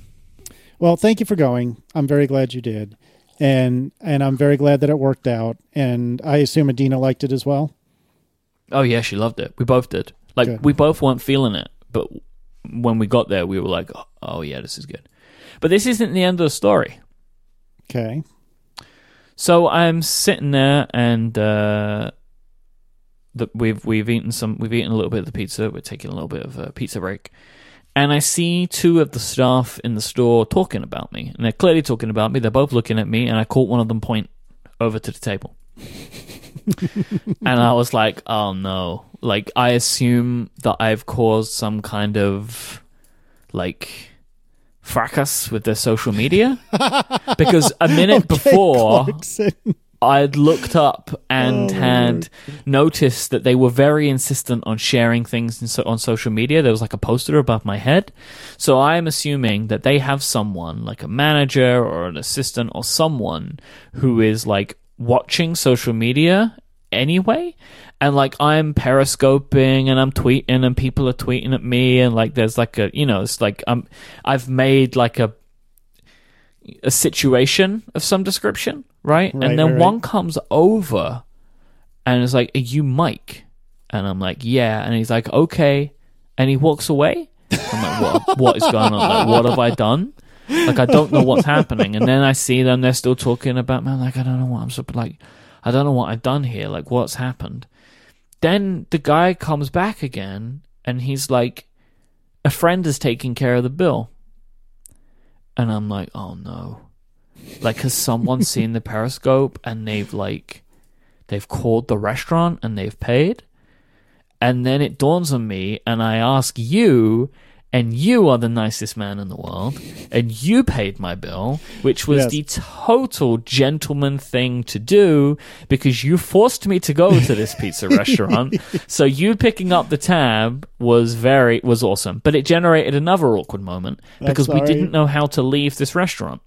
S1: Well, thank you for going. I'm very glad you did, and and I'm very glad that it worked out. And I assume Adina liked it as well.
S2: Oh yeah, she loved it. We both did. Like
S1: Good.
S2: we both weren't feeling it, but when we got there, we were like, "Oh, oh yeah, this is good." But this isn't the end of the story.
S1: Okay.
S2: So I'm sitting there, and uh, the, we've we've eaten some. We've eaten a little bit of the pizza. We're taking a little bit of a pizza break, and I see two of the staff in the store talking about me, and they're clearly talking about me. They're both looking at me, and I caught one of them point over to the table, and I was like, "Oh no!" Like I assume that I've caused some kind of like fracas with their social media because a minute
S1: Okay,
S2: before
S1: Clarkson.
S2: I'd looked up and
S1: Oh,
S2: had noticed that they were very insistent on sharing things in so- on social media. There was like a poster above my head. So I'm assuming that they have someone, like a manager or an assistant or someone who is like watching social media anyway. And like I'm periscoping and I'm tweeting and people are tweeting at me and like there's like a, you know, it's like I'm, I've made like a, a situation of some description, right?
S1: Right,
S2: and then
S1: right.
S2: one comes over and is like, Are you Myke? And I'm like, Yeah. And he's like, Okay. And he walks away. I'm like, What what is going on? Like, what have I done? Like I don't know what's happening. And then I see them, they're still talking about man, like I don't know what I'm supposed like I don't know what I've done here, like what's happened. Then the guy comes back again and he's like, A friend is taking care of the bill. And I'm like, oh no. Like, has someone seen the Periscope and they've like, they've called the restaurant and they've paid? And then it dawns on me and I ask you, and you are the nicest man in the world, and you paid my bill, which was
S1: Yes.
S2: the total gentleman thing to do because you forced me to go to this pizza restaurant. So you picking up the tab was very was awesome, but it generated another awkward moment because we didn't know how to leave this restaurant.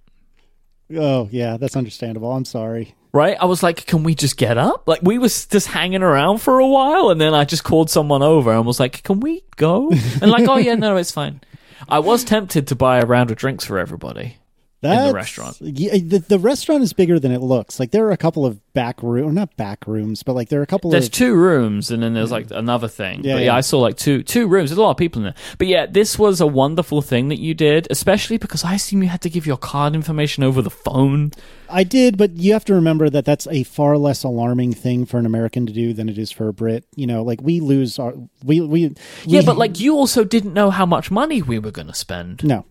S1: Oh yeah, that's understandable. I'm sorry.
S2: Right? I was like, can we just get up? Like, we was just hanging around for a while, and then I just called someone over and was like, can we go? And like, oh yeah, no, it's fine. I was tempted to buy a round of drinks for everybody.
S1: That's,
S2: restaurant.
S1: Yeah, the, the restaurant is bigger than it looks. Like there are a couple of back room, not back rooms, but like there are a couple of
S2: There's
S1: of
S2: two rooms, and then there's like another thing.
S1: Yeah,
S2: but yeah,
S1: yeah.
S2: I saw like two two rooms. There's a lot of people in there. But yeah, this was a wonderful thing that you did, especially because I assume you had to give your card information over the phone.
S1: I did, but you have to remember that that's a far less alarming thing for an American to do than it is for a Brit. You know, like we lose our we we
S2: Yeah, but like you also didn't know how much money we were going to spend.
S1: no.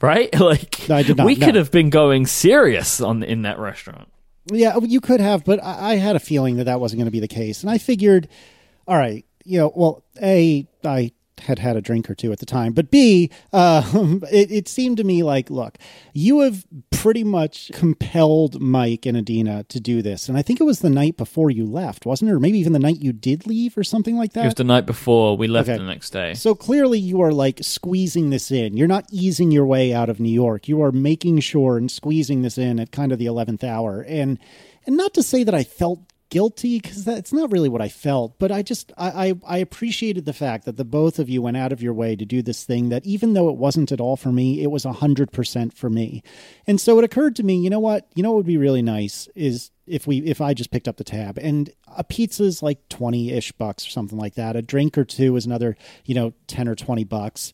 S2: Right? Like
S1: I did not,
S2: we
S1: no.
S2: could have been going serious on in that restaurant.
S1: Yeah, oh, you could have, but I, I had a feeling that that wasn't going to be the case, and I figured, all right, you know, well, a I had had a drink or two at the time, but b uh, it, it seemed to me like, look, you have pretty much compelled Myke and Adina to do this, and I think it was the night before you left, wasn't it, or maybe even the night you did leave, or something like that.
S2: It was the night before we left
S1: Okay.
S2: the next day.
S1: So clearly, you are like squeezing this in. You're not easing your way out of New York. You are making sure and squeezing this in at kind of the eleventh hour. And and not to say that I felt guilty because that's not really what I felt, but I just I, I I appreciated the fact that the both of you went out of your way to do this thing that even though it wasn't at all for me, it was a hundred percent for me. And so it occurred to me, you know what? You know what would be really nice is if we if I just picked up the tab and a pizza's like 20-ish bucks or something like that. A drink or two is another, you know, 10 or 20 bucks.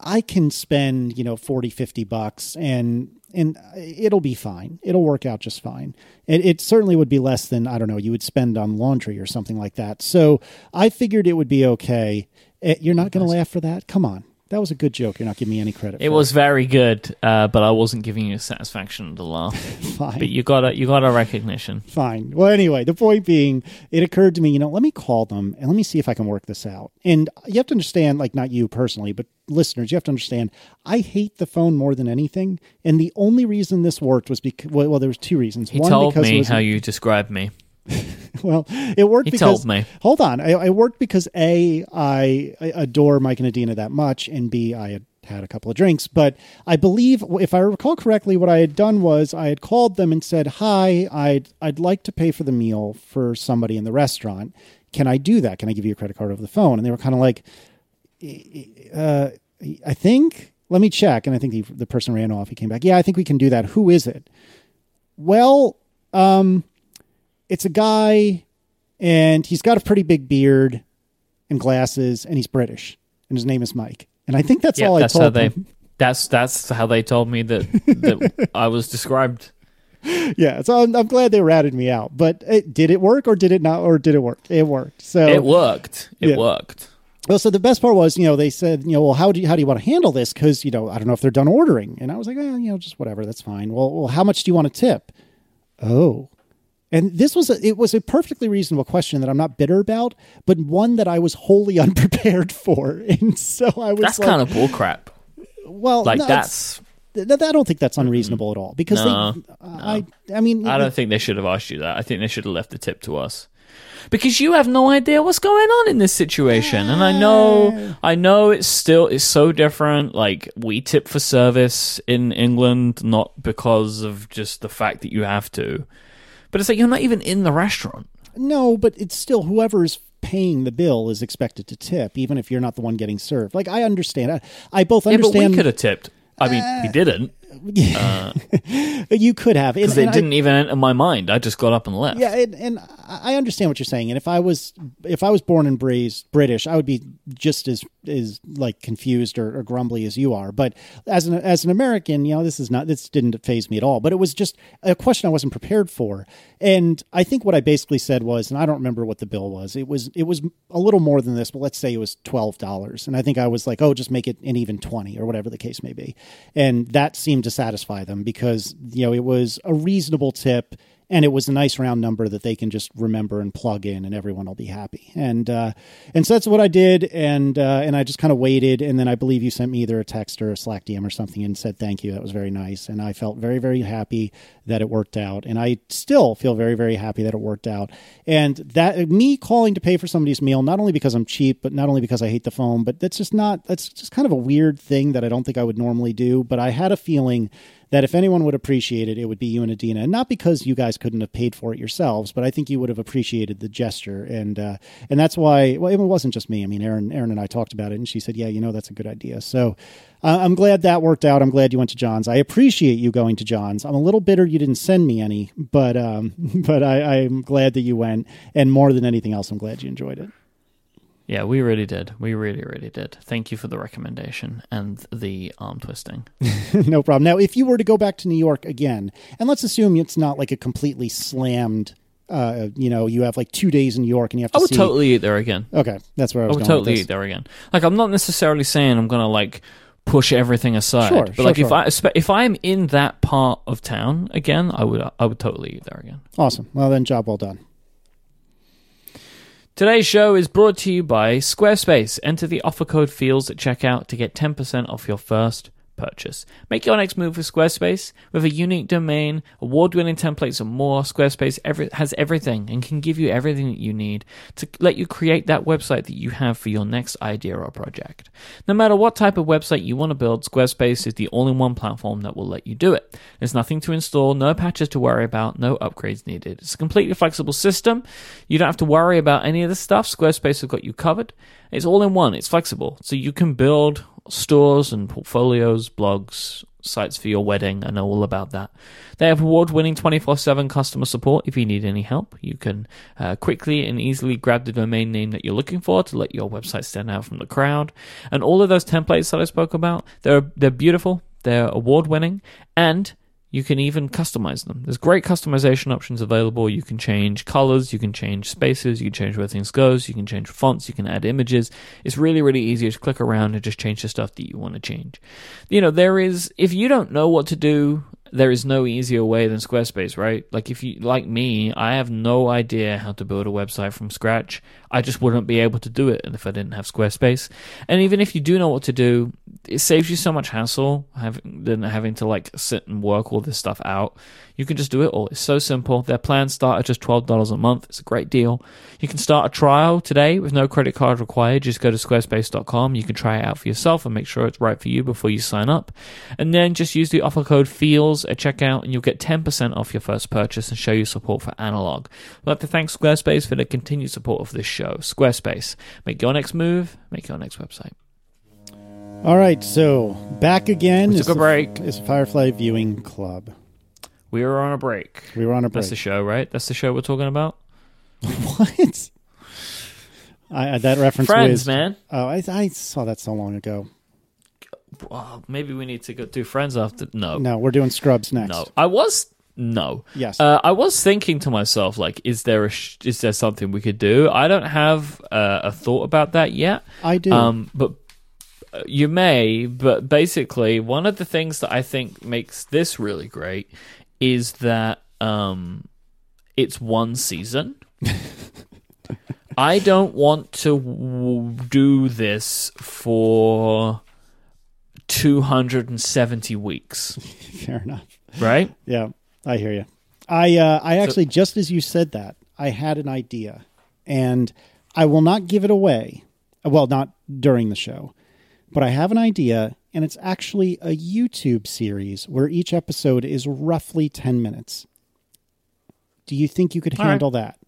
S1: I can spend, you know, 40, 50 bucks and and it'll be fine. It'll work out just fine. It, it certainly would be less than I don't know you would spend on laundry or something like that. So I figured it would be okay. Eh, You're not going to laugh for that? Come on, that was a good joke. You're not giving me any credit.
S2: it was very good, uh, but I wasn't giving you satisfaction the laugh.
S1: fine.
S2: but you got a you got a recognition.
S1: Fine. Well, anyway, the point being, it occurred to me, you know, let me call them and let me see if I can work this out. And you have to understand, like, not you personally, but listeners, you have to understand, I hate the phone more than anything. And the only reason this worked was because, well, well there was two reasons.
S2: He
S1: One,
S2: told
S1: because
S2: me how you described me.
S1: well, it worked
S2: He
S1: because,
S2: told me.
S1: hold on, I, I worked because A, I, I adore Myke and Adina that much, and B, I had had a couple of drinks. But I believe, if I recall correctly, what I had done was I had called them and said, "Hi, I'd I'd like to pay for the meal for somebody in the restaurant. Can I do that? Can I give you a credit card over the phone?" And they were kind of like, uh, "I think." Let me check. And I think the, the person ran off. He came back. Yeah, I think we can do that. Who is it? Well, um, it's a guy and he's got a pretty big beard and glasses and he's British and his name is Myke. And I think that's
S2: Yeah,
S1: all
S2: that's
S1: I told
S2: they.
S1: them.
S2: That's that's how they told me that that I was described.
S1: Yeah, so I'm, I'm glad they ratted me out. But it, did it work or did it not? Or did it work? It worked. So
S2: It worked. It
S1: Yeah.
S2: worked.
S1: Well, so the best part was, you know, they said, you know, well, how do you, how do you want to handle this? Because you know, I don't know if they're done ordering, and I was like, eh, you know, just whatever, that's fine. Well, well, how much do you want to tip? Oh, And this was a, it was a perfectly reasonable question that I'm not bitter about, but one that I was wholly unprepared for. And so I was
S2: That's
S1: like,
S2: kind of bullcrap.
S1: well,
S2: Like
S1: no,
S2: that's.
S1: I don't think that's unreasonable at all because
S2: No,
S1: they, I I mean
S2: I don't think they should have asked you that. I think they should have left the tip to us. Because you have no idea what's going on in this situation. And I know I know it's still it's so different. Like we tip for service in England, not because of just the fact that you have to. But it's like you're not even in the restaurant.
S1: No, but it's still whoever's paying the bill is expected to tip, even if you're not the one getting served. Like I understand, I, I both
S2: Yeah, but we could have tipped. I mean, we uh, didn't Uh,
S1: you could have,
S2: because it didn't even enter my mind. I just got up and left.
S1: yeah, and, and I understand what you're saying. And if I was if I was born and raised British, I would be just as as like confused or, or grumbly as you are. But as an as an American, you know, this is not this didn't phase me at all. But it was just a question I wasn't prepared for. And I think what I basically said was, and I don't remember what the bill was. It was it was a little more than this, but let's say it was twelve dollars. And I think I was like, oh, just make it an even twenty or whatever the case may be. And that seemed to satisfy them because you know it was a reasonable tip and it was a nice round number that they can just remember and plug in, and everyone will be happy. And uh, and so that's what I did, and uh, and I just kind of waited, and then I believe you sent me either a text or a Slack DM or something, and said thank you. That was very nice, and I felt very very happy that it worked out, and I still feel very very happy that it worked out. And that me calling to pay for somebody's meal, not only because I'm cheap, but not only because I hate the phone, but that's just not that's just kind of a weird thing that I don't think I would normally do. But I had a feeling that if anyone would appreciate it, it would be you and Adina. And not because you guys couldn't have paid for it yourselves, but I think you would have appreciated the gesture. And uh, and that's why, well, it wasn't just me. I mean, Erin, Erin and I talked about it, and she said, yeah, you know, that's a good idea. So uh, I'm glad that worked out. I'm glad you went to John's. I appreciate you going to John's. I'm a little bitter you didn't send me any, but um, but I, I'm glad that you went. And more than anything else, I'm glad you enjoyed it.
S2: Yeah, we really did. We really, really did. Thank you for the recommendation and the arm twisting.
S1: no problem. Now, if you were to go back to New York again, and let's assume it's not like a completely slammed, uh, you know, you have like two days in New York and you have to
S2: I would
S1: see.
S2: totally eat there again.
S1: Okay, that's where I was.
S2: I would
S1: going.
S2: totally eat there again. Like, I'm not necessarily saying I'm gonna like push everything aside,
S1: Sure,
S2: but
S1: sure,
S2: like if. I if I'm in that part of town again, I would I would totally eat there again.
S1: Awesome. Well, then, job well done.
S2: Today's show is brought to you by Squarespace. Enter the offer code FEELS at checkout to get 10% off your first purchase. Make your next move with Squarespace. With a unique domain, award winning templates, and more, Squarespace every- has everything and can give you everything that you need to let you create that website that you have for your next idea or project. No matter what type of website you want to build, Squarespace is the in one platform that will let you do it. There's nothing to install, no patches to worry about, no upgrades needed. It's a completely flexible system. You don't have to worry about any of this stuff. Squarespace has got you covered. It's all in one, it's flexible. So you can build stores and portfolios, blogs, sites for your wedding. I know all about that. They have award winning 24 7 customer support if you need any help. You can uh, quickly and easily grab the domain name that you're looking for to let your website stand out from the crowd. And all of those templates that I spoke about, they're, they're beautiful, they're award winning, and you can even customize them. There's great customization options available. You can change colors, you can change spaces, you can change where things goes, you can change fonts, you can add images. It's really, really easy to click around and just change the stuff that you want to change. You know, there is if you don't know what to do, there is no easier way than Squarespace, right? Like if you like me, I have no idea how to build a website from scratch. I just wouldn't be able to do it if I didn't have Squarespace. And even if you do know what to do, it saves you so much hassle having than having to like sit and work all this stuff out. You can just do it all. It's so simple. Their plans start at just twelve dollars a month. It's a great deal. You can start a trial today with no credit card required. Just go to squarespace.com. You can try it out for yourself and make sure it's right for you before you sign up. And then just use the offer code FEELS at checkout and you'll get 10% off your first purchase and show your support for analog. I'd like to thank Squarespace for their continued support of this show. Squarespace. Make your next move, make your next website.
S1: All right, so back again.
S2: We
S1: is
S2: took a
S1: the-
S2: break.
S1: Is Firefly Viewing Club.
S2: We were on a break.
S1: We were on a break.
S2: That's the show, right? That's the show we're talking about?
S1: what? I, I- that reference
S2: Friends,
S1: was
S2: man.
S1: Oh, I, I saw that so long ago.
S2: Oh, maybe we need to go do Friends after. No.
S1: No, we're doing Scrubs next.
S2: No. I was. No.
S1: Yes.
S2: Uh, I was thinking to myself, like, is there a sh- is there something we could do? I don't have uh, a thought about that yet.
S1: I do.
S2: Um, but uh, you may. But basically, one of the things that I think makes this really great is that um, it's one season. I don't want to w- do this for 270 weeks,
S1: Fair enough.
S2: right?
S1: Yeah, I hear you. I uh, I actually just as you said that, I had an idea, and I will not give it away. Well, not during the show, but I have an idea, and it's actually a YouTube series where each episode is roughly ten minutes. Do you think you could
S2: All right.
S1: handle that?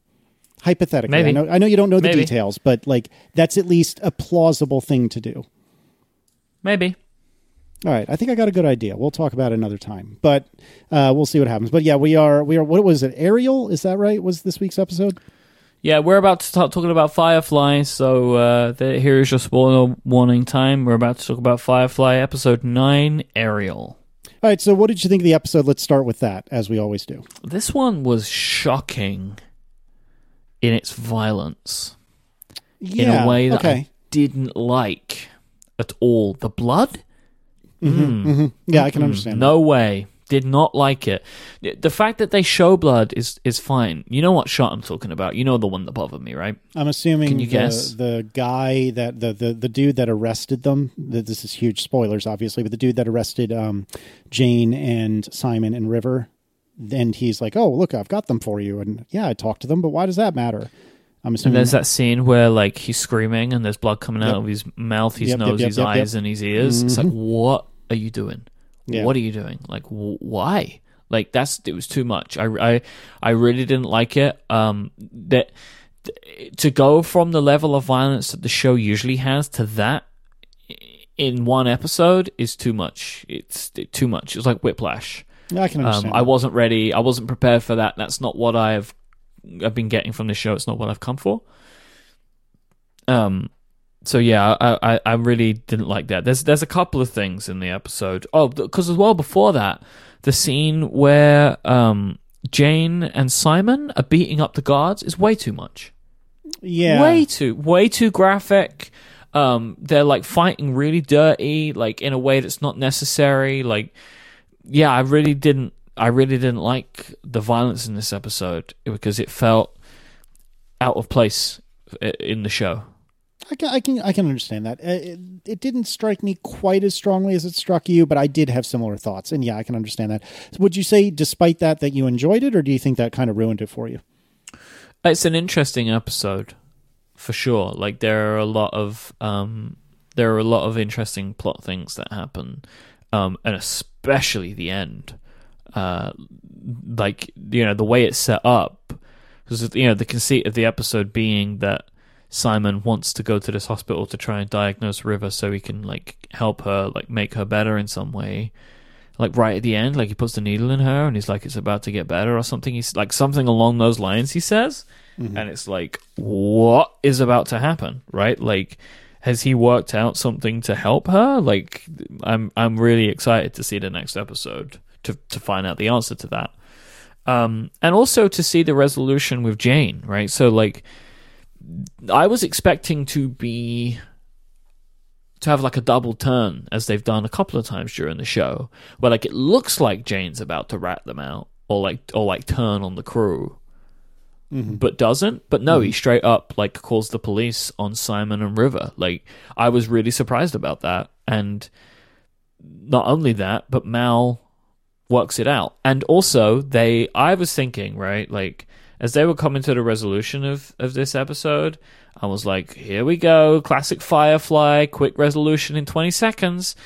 S1: Hypothetically,
S2: Maybe.
S1: I know I know you don't know the
S2: Maybe.
S1: details, but like that's at least a plausible thing to do.
S2: Maybe.
S1: All right, I think I got a good idea. We'll talk about it another time, but uh, we'll see what happens. But yeah, we are we are. What was it? Ariel? Is that right? Was this week's episode?
S2: Yeah, we're about to start talking about Firefly, so uh, here is your spoiler warning time. We're about to talk about Firefly episode 9, Ariel.
S1: All right. So, what did you think of the episode? Let's start with that, as we always do.
S2: This one was shocking in its violence
S1: yeah, in
S2: a way that
S1: okay.
S2: I didn't like at all. The blood?
S1: Hmm Yeah, I can
S2: Mm,
S1: understand.
S2: No way. Did not like it. The fact that they show blood is is fine. You know what shot I'm talking about. You know the one that bothered me, right?
S1: I'm assuming
S2: Can you
S1: the,
S2: guess?
S1: the guy that the, the the dude that arrested them. This is huge spoilers, obviously, but the dude that arrested um, Jayne and Simon and River. Then he's like, "Oh, look, I've got them for you." And yeah, I talked to them, but why does that matter? I'm
S2: And
S1: assuming
S2: there's that scene where like he's screaming and there's blood coming out of his mouth, his
S1: Yep, yep,
S2: nose,
S1: yep,
S2: his
S1: yep, yep.
S2: eyes, and his ears. It's like,
S1: Mhm.
S2: what are you doing?
S1: Yeah.
S2: What are you doing? Like, wh- why? Like that's it was too much. I, I, I really didn't like it. Um, that to go from the level of violence that the show usually has to that in one episode is too much. It's too much. It's like whiplash.
S1: Yeah, I can
S2: Um. I wasn't ready. I wasn't prepared for that. That's not what I've I've been getting from the show. It's not what I've come for. Um. So yeah, I, I I really didn't like that. There's there's a couple of things in the episode. Oh, because as well before that, the scene where um Jayne and Simon are beating up the guards is way too much.
S1: yeah,
S2: Way too way too graphic. Um, they're like fighting really dirty, like in a way that's not necessary. Like, yeah, I really didn't. I really didn't like the violence in this episode because it felt out of place in the show.
S1: I can, I can, I can understand that. Uh, It, it didn't strike me quite as strongly as it struck you, but I did have similar thoughts, and yeah, I can understand that. So would you say, despite that, that you enjoyed it, or do you think that kind of ruined it for you?
S2: It's an interesting episode, for sure. Like there are a lot of um, there are a lot of interesting plot things that happen, um, and especially the end. Uh, like you know the way it's set up, because you know the conceit of the episode being that Simon wants to go to this hospital to try and diagnose River so he can like help her, like make her better in some way. Like right at the end, like he puts the needle in her and he's like it's about to get better or something. He's like something along those lines. He says, and it's like what is about to happen, right? Like has he worked out something to help her? Like I'm I'm really excited to see the next episode to to find out the answer to that. Um, and also to see the resolution with Jayne, right? So like I was expecting to be to have like a double turn as they've done a couple of times during the show, where like it looks like Jayne's about to rat them out or like or like turn on the crew, mm-hmm. but doesn't. But no, he mm-hmm. straight up like calls the police on Simon and River. Like I was really surprised about that, and not only that, but Mal works it out. And also, they, I was thinking, right, like, as they were coming to the resolution of, of this episode, I was like, here we go, classic Firefly, quick resolution in 20 seconds.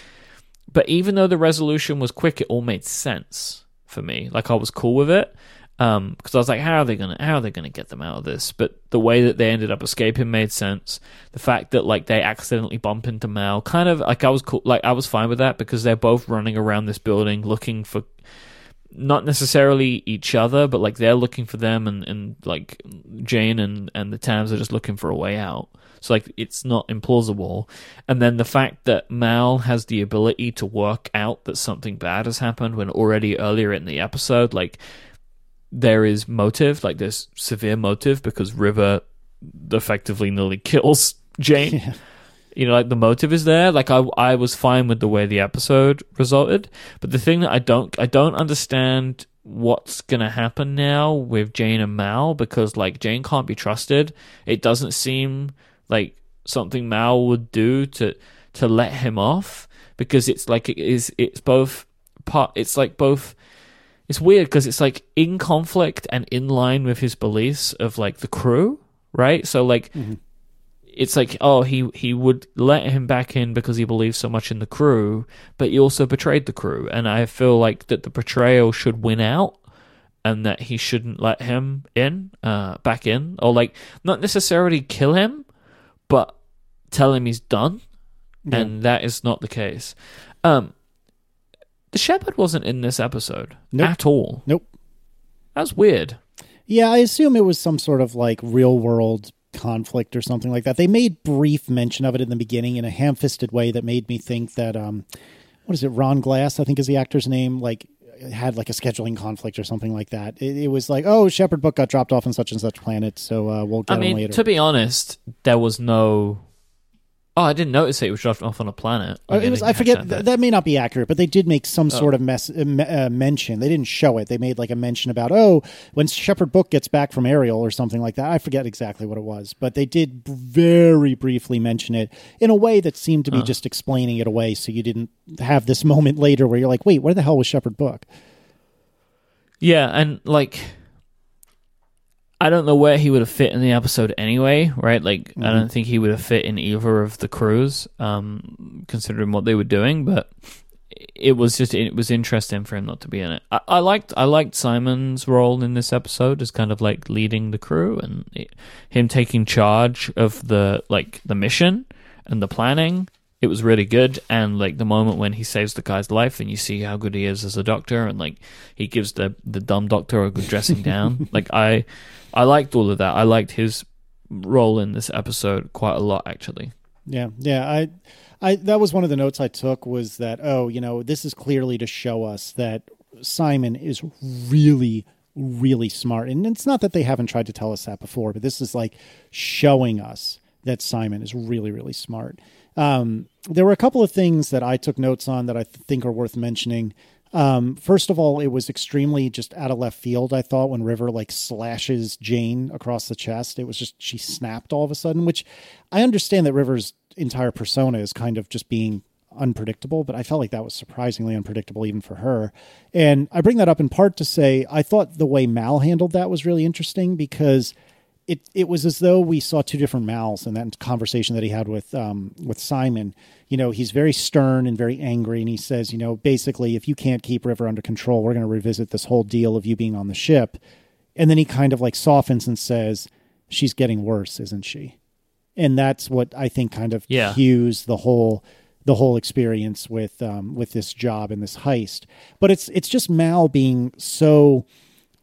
S2: But even though the resolution was quick, it all made sense for me. Like, I was cool with it. Um, because I was like, how are they gonna, how are they gonna get them out of this? But the way that they ended up escaping made sense. The fact that like they accidentally bump into Mal, kind of like I was cool, like I was fine with that because they're both running around this building looking for not necessarily each other, but like they're looking for them, and, and like Jayne and and the Tams are just looking for a way out. So like it's not implausible. And then the fact that Mal has the ability to work out that something bad has happened when already earlier in the episode, like there is motive, like there's severe motive because River effectively nearly kills Jayne.
S1: Yeah.
S2: You know, like the motive is there. Like I, I was fine with the way the episode resulted, but the thing that I don't, I don't understand what's gonna happen now with Jayne and Mal because like Jayne can't be trusted. It doesn't seem like something Mal would do to to let him off because it's like it is it's both part it's like both it's weird because it's like in conflict and in line with his beliefs of like the crew, right? So like
S1: Mm-hmm.
S2: It's like oh he he would let him back in because he believes so much in the crew, but he also betrayed the crew, and I feel like that the betrayal should win out. And that he shouldn't let him in, uh, back in, or like not necessarily kill him, but tell him he's done,
S1: Yeah.
S2: and that is not the case. Um, the shepherd wasn't in this episode
S1: Nope.
S2: at all.
S1: Nope.
S2: That's weird.
S1: Yeah, I assume it was some sort of like real world conflict or something like that. They made brief mention of it in the beginning in a ham fisted way that made me think that um what is it, Ron Glass, I think is the actor's name, like had like a scheduling conflict or something like that. It, it was like, oh, Shepherd book got dropped off on such and such planet, so uh, we'll get
S2: I
S1: him
S2: mean,
S1: later.
S2: to be honest, there was no. Oh, I didn't notice it was dropped off on a planet.
S1: Uh, it was. I forget. That, that may not be accurate, but they did make some
S2: Oh.
S1: sort of mess, uh, uh, mention. They didn't show it. They made like a mention about oh, when Shepherd Book gets back from Ariel or something like that. I forget exactly what it was, but they did very briefly mention it in a way that seemed to be just explaining it away, so you didn't have this moment later where you're like, wait, where the hell was Shepherd Book?
S2: Yeah, and like, I don't know where he would have fit in the episode anyway, right? Like, I don't think he would have fit in either of the crews, um, considering what they were doing. But it was just it was interesting for him not to be in it. I, I liked I liked Simon's role in this episode as kind of like leading the crew and it, him taking charge of the like the mission and the planning. It was really good, and like the moment when he saves the guy's life, and you see how good he is as a doctor, and like he gives the the dumb doctor a good dressing down. like I, I liked all of that. I liked his role in this episode quite a lot, actually.
S1: Yeah, yeah. I, I that was one of the notes I took was that oh, you know, this is clearly to show us that Simon is really, really smart, and it's not that they haven't tried to tell us that before, but this is like showing us that Simon is really, really smart. Um, there were a couple of things that I took notes on that I th- think are worth mentioning. Um, first of all, it was extremely just out of left field. I thought when River like slashes Jayne across the chest, it was just she snapped all of a sudden. Which I understand that River's entire persona is kind of just being unpredictable, but I felt like that was surprisingly unpredictable even for her. And I bring that up in part to say I thought the way Mal handled that was really interesting because it it was as though we saw two different Mals in that conversation that he had with um with Simon. You know, he's very stern and very angry, and he says, you know, basically, if you can't keep River under control, we're going to revisit this whole deal of you being on the ship. And then he kind of like softens and says, "She's getting worse, isn't she?" And that's what I think kind of
S2: Yeah.
S1: cues the whole the whole experience with um with this job and this heist. But it's it's just Mal being so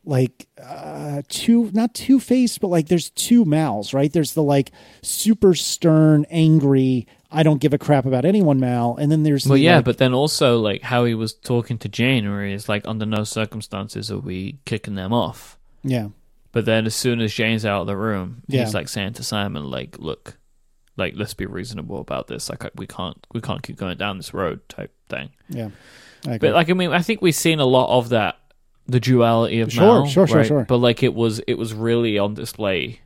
S1: like uh two not two faced but like there's two mals right there's the like super stern angry i don't give a crap about anyone mal and then there's
S2: Well,
S1: the,
S2: yeah,
S1: like-
S2: but then also like how he was talking to Jayne, where he's like, under no circumstances are we kicking them off.
S1: yeah
S2: But then as soon as Jayne's out of the room,
S1: Yeah.
S2: he's like saying to Simon, like, look, like let's be reasonable about this. Like we can't we can't keep going down this road type thing.
S1: yeah.
S2: But like I mean, I think we've seen a lot of that, the duality of
S1: Sure,
S2: Mal,
S1: sure, sure,
S2: right?
S1: sure.
S2: But like it was it was really on display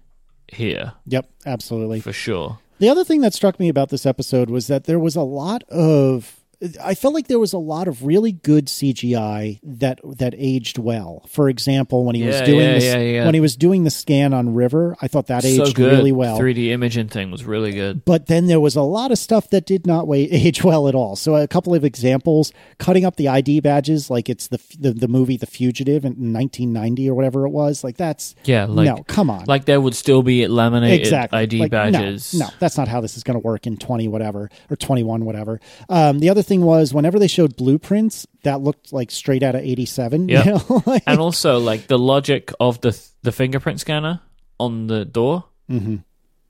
S2: here
S1: yep absolutely
S2: for sure.
S1: The other thing that struck me about this episode was that there was a lot of I felt like there was a lot of really good CGI that that aged well. For example, when he was doing
S2: yeah,
S1: this,
S2: yeah, yeah.
S1: when he was doing the scan on River, I thought that aged
S2: so good.
S1: really well.
S2: 3D imaging thing was really good.
S1: But then there was a lot of stuff that did not age well at all. So a couple of examples: cutting up the ID badges, like it's the the, the movie The Fugitive in 1990 or whatever it was. Like that's
S2: Yeah, like
S1: no, come on,
S2: like there would still be laminated
S1: exactly
S2: ID
S1: Like, no,
S2: badges.
S1: No, that's not how this is going to work in 20 whatever or 21 whatever. Um, the other thing was whenever they showed blueprints, that looked like straight out of 87. you know? Like-
S2: and also like the logic of the the fingerprint scanner on the door
S1: Mm-hmm.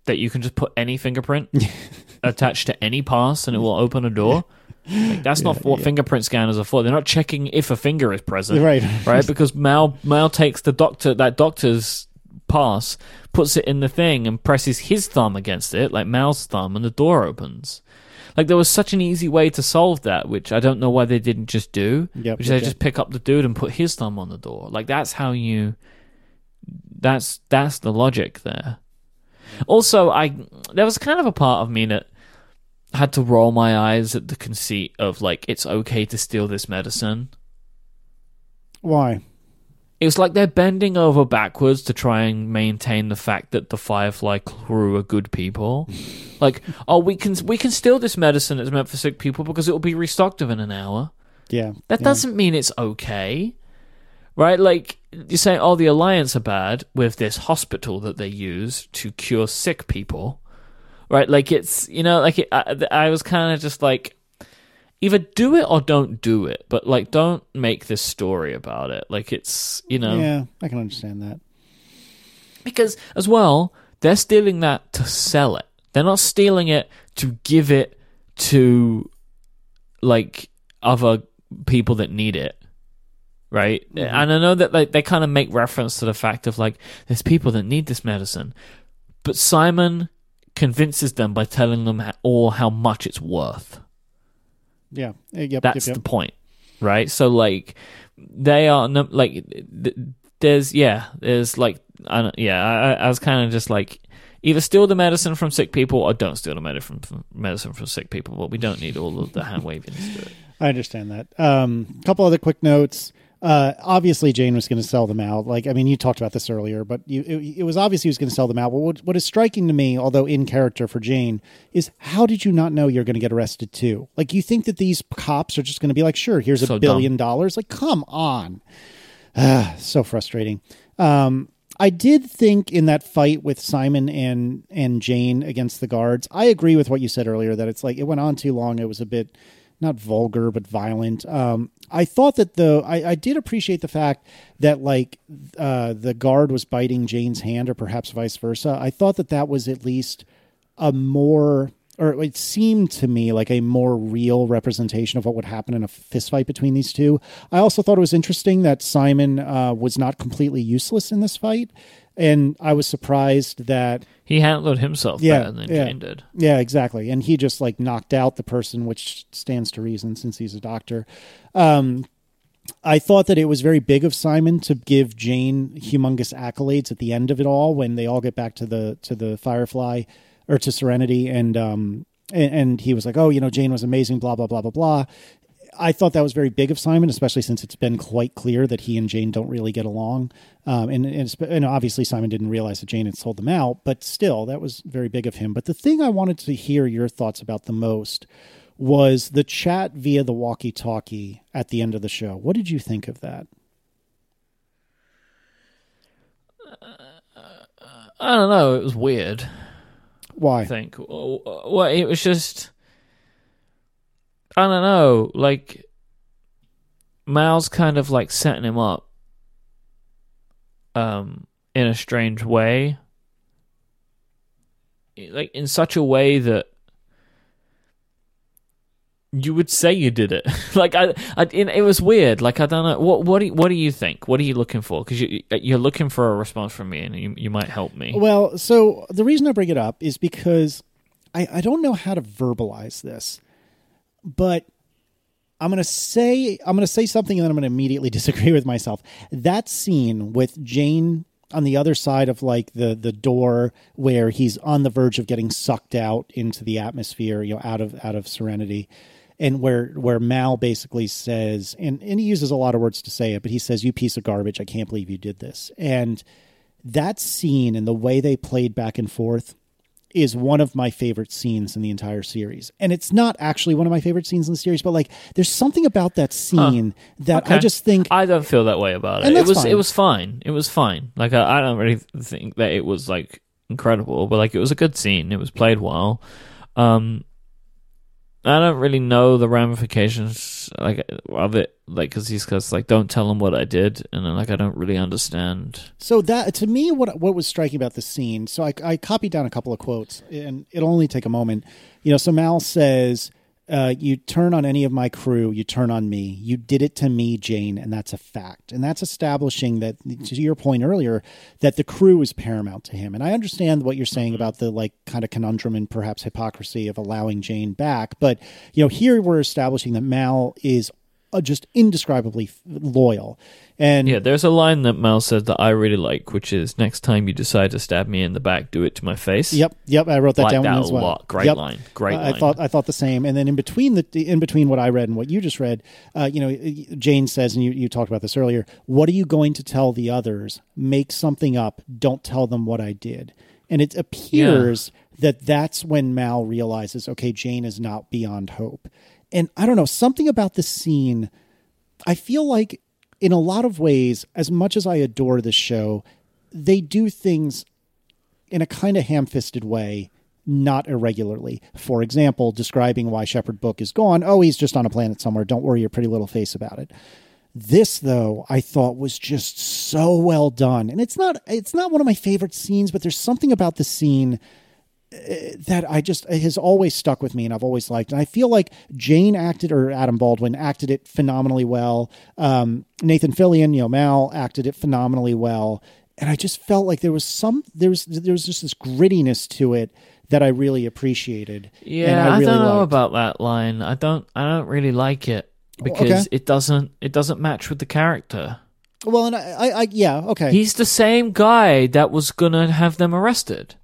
S2: that you can just put any fingerprint attached to any pass and it will open a door. Like, that's not what fingerprint scanners are for. They're not checking if a finger is present,
S1: right.
S2: right? Because Mal Mal takes the doctor that doctor's pass, puts it in the thing, and presses his thumb against it, like Mal's thumb, and the door opens. Like there was such an easy way to solve that, which I don't know why they didn't just do.
S1: Yep,
S2: which they just pick up the dude and put his thumb on the door. Like that's how you. That's that's the logic there. Also, I there was kind of a part of me that had to roll my eyes at the conceit of like it's okay to steal this medicine.
S1: Why?
S2: It was like they're bending over backwards to try and maintain the fact that the Firefly crew are good people. like, oh, we can we can steal this medicine that's meant for sick people because it will be restocked within an hour.
S1: Yeah.
S2: That
S1: yeah.
S2: doesn't mean it's okay, right? Like you're saying, oh, the Alliance are bad with this hospital that they use to cure sick people, right? Like it's you know, like it, I, I was kind of just like, either do it or don't do it, but like don't make this story about it. Like it's you know,
S1: Yeah, I can understand that.
S2: because as well, they're stealing that to sell it. They're not stealing it to give it to like other people that need it. Right? Mm-hmm. And I know that like they kind of make reference to the fact of like there's people that need this medicine. But Simon convinces them by telling them all how much it's worth.
S1: Yeah. Uh, Yep.
S2: That's
S1: yep,
S2: the point, right? So like they are no, like th- there's yeah there's like I don't, yeah I, I was kind of just like either steal the medicine from sick people or don't steal the medicine from medicine from sick people. But we don't need all of the hand waving.
S1: I understand that. Um, couple other quick notes. Uh, obviously, Jayne was going to sell them out. Like, I mean, you talked about this earlier, but you, it, it was obvious he was going to sell them out. But what, what is striking to me, although in character for Jayne, is how did you not know you're going to get arrested too? Like, you think that these cops are just going to be like, sure, here's a
S2: So
S1: billion dollars? Like, come on. Ah, so frustrating. Um, I did think in that fight with Simon and and Jayne against the guards, I agree with what you said earlier that it's like it went on too long. It was a bit not vulgar but violent. Um, I thought that the I, I did appreciate the fact that like uh, the guard was biting Jayne's hand, or perhaps vice versa. I thought that that was at least a more or it seemed to me like a more real representation of what would happen in a fistfight between these two. I also thought it was interesting that Simon uh, was not completely useless in this fight, and I was surprised that
S2: He handled himself
S1: Yeah,
S2: better than
S1: yeah.
S2: Jayne did.
S1: yeah, exactly. And he just like knocked out the person, which stands to reason since he's a doctor. Um, I thought that it was very big of Simon to give Jayne humongous accolades at the end of it all when they all get back to the to the Firefly or to Serenity, and um and, and he was like, oh, you know, Jayne was amazing, blah blah blah blah blah. I thought that was very big of Simon, especially since it's been quite clear that he and Jayne don't really get along. Um, and, and, and obviously, Simon didn't realize that Jayne had sold them out, but still, that was very big of him. But the thing I wanted to hear your thoughts about the most was the chat via the walkie talkie at the end of the show. What did you think of that?
S2: Uh, uh, uh, I don't know. It was weird.
S1: Why?
S2: I think. Well, it was just. I don't know. Like, Mal's kind of like setting him up. Um, in a strange way. Like in such a way that you would say you did it. like I, I, it, was weird. Like I don't know. What, what do, you, what do you think? What are you looking for? Because you, you're looking for a response from me, and you, you might help me.
S1: Well, so the reason I bring it up is because I, I don't know how to verbalize this, but I'm gonna say I'm gonna say something and then I'm gonna immediately disagree with myself. That scene with Jayne on the other side of like the the door where he's on the verge of getting sucked out into the atmosphere, you know, out of out of serenity. And where where Mal basically says, and, and he uses a lot of words to say it, but he says, You piece of garbage, I can't believe you did this. And that scene and the way they played back and forth is one of my favorite scenes in the entire series. And it's not actually one of my favorite scenes in the series, but like there's something about that scene that I just think
S2: I don't feel that way about it. It was
S1: fine.
S2: it was fine. It was fine. Like I, I don't really think that it was like incredible, but like it was a good scene. It was played well. Um, I don't really know the ramifications like of it, like because he's cause like don't tell him what I did, and then like I don't really understand.
S1: So that to me, what what was striking about the scene? So I, I copied down a couple of quotes, and it'll only take a moment. You know, so Mal says, uh, you turn on any of my crew, you turn on me. You did it to me, Jayne, and that's a fact. And that's establishing that, to your point earlier, that the crew is paramount to him. And I understand what you're saying about the like kind of conundrum and perhaps hypocrisy of allowing Jayne back. But, you know, here we're establishing that Mal is just indescribably f- loyal. And
S2: Yeah, there's a line that Mal said that I really like, which is next time you decide to stab me in the back, do it to my face.
S1: Yep, yep. I wrote that
S2: Like
S1: down
S2: that
S1: as
S2: a
S1: well.
S2: lot. Great
S1: Yep.
S2: line. Great
S1: I- I thought I thought the same. And then in between the in between what I read and what you just read, uh, you know, Jayne says, and you, you talked about this earlier. What are you going to tell the others? Make something up. Don't tell them what I did. And it appears that that's when Mal realizes, okay, Jayne is not beyond hope. And I don't know something about the scene. I feel like in a lot of ways, as much as I adore this show, they do things in a kind of ham fisted way, not irregularly. For example, describing why Shepherd Book is gone. Oh, he's just on a planet somewhere. Don't worry your pretty little face about it. This though, I thought was just so well done. And it's not it's not one of my favorite scenes, but there's something about the scene that I just has always stuck with me and I've always liked. And I feel like Jayne acted or Adam Baldwin acted it phenomenally well. Um, Nathan Fillion, you know, Mal acted it phenomenally well. And I just felt like there was some there was there was just this grittiness to it that I really appreciated.
S2: Yeah, I,
S1: really
S2: don't know
S1: liked.
S2: about that line. I don't. I don't really like it because
S1: okay.
S2: it doesn't. It doesn't match with the character.
S1: Well, and I, I, I yeah, okay.
S2: He's the same guy that was gonna have them arrested.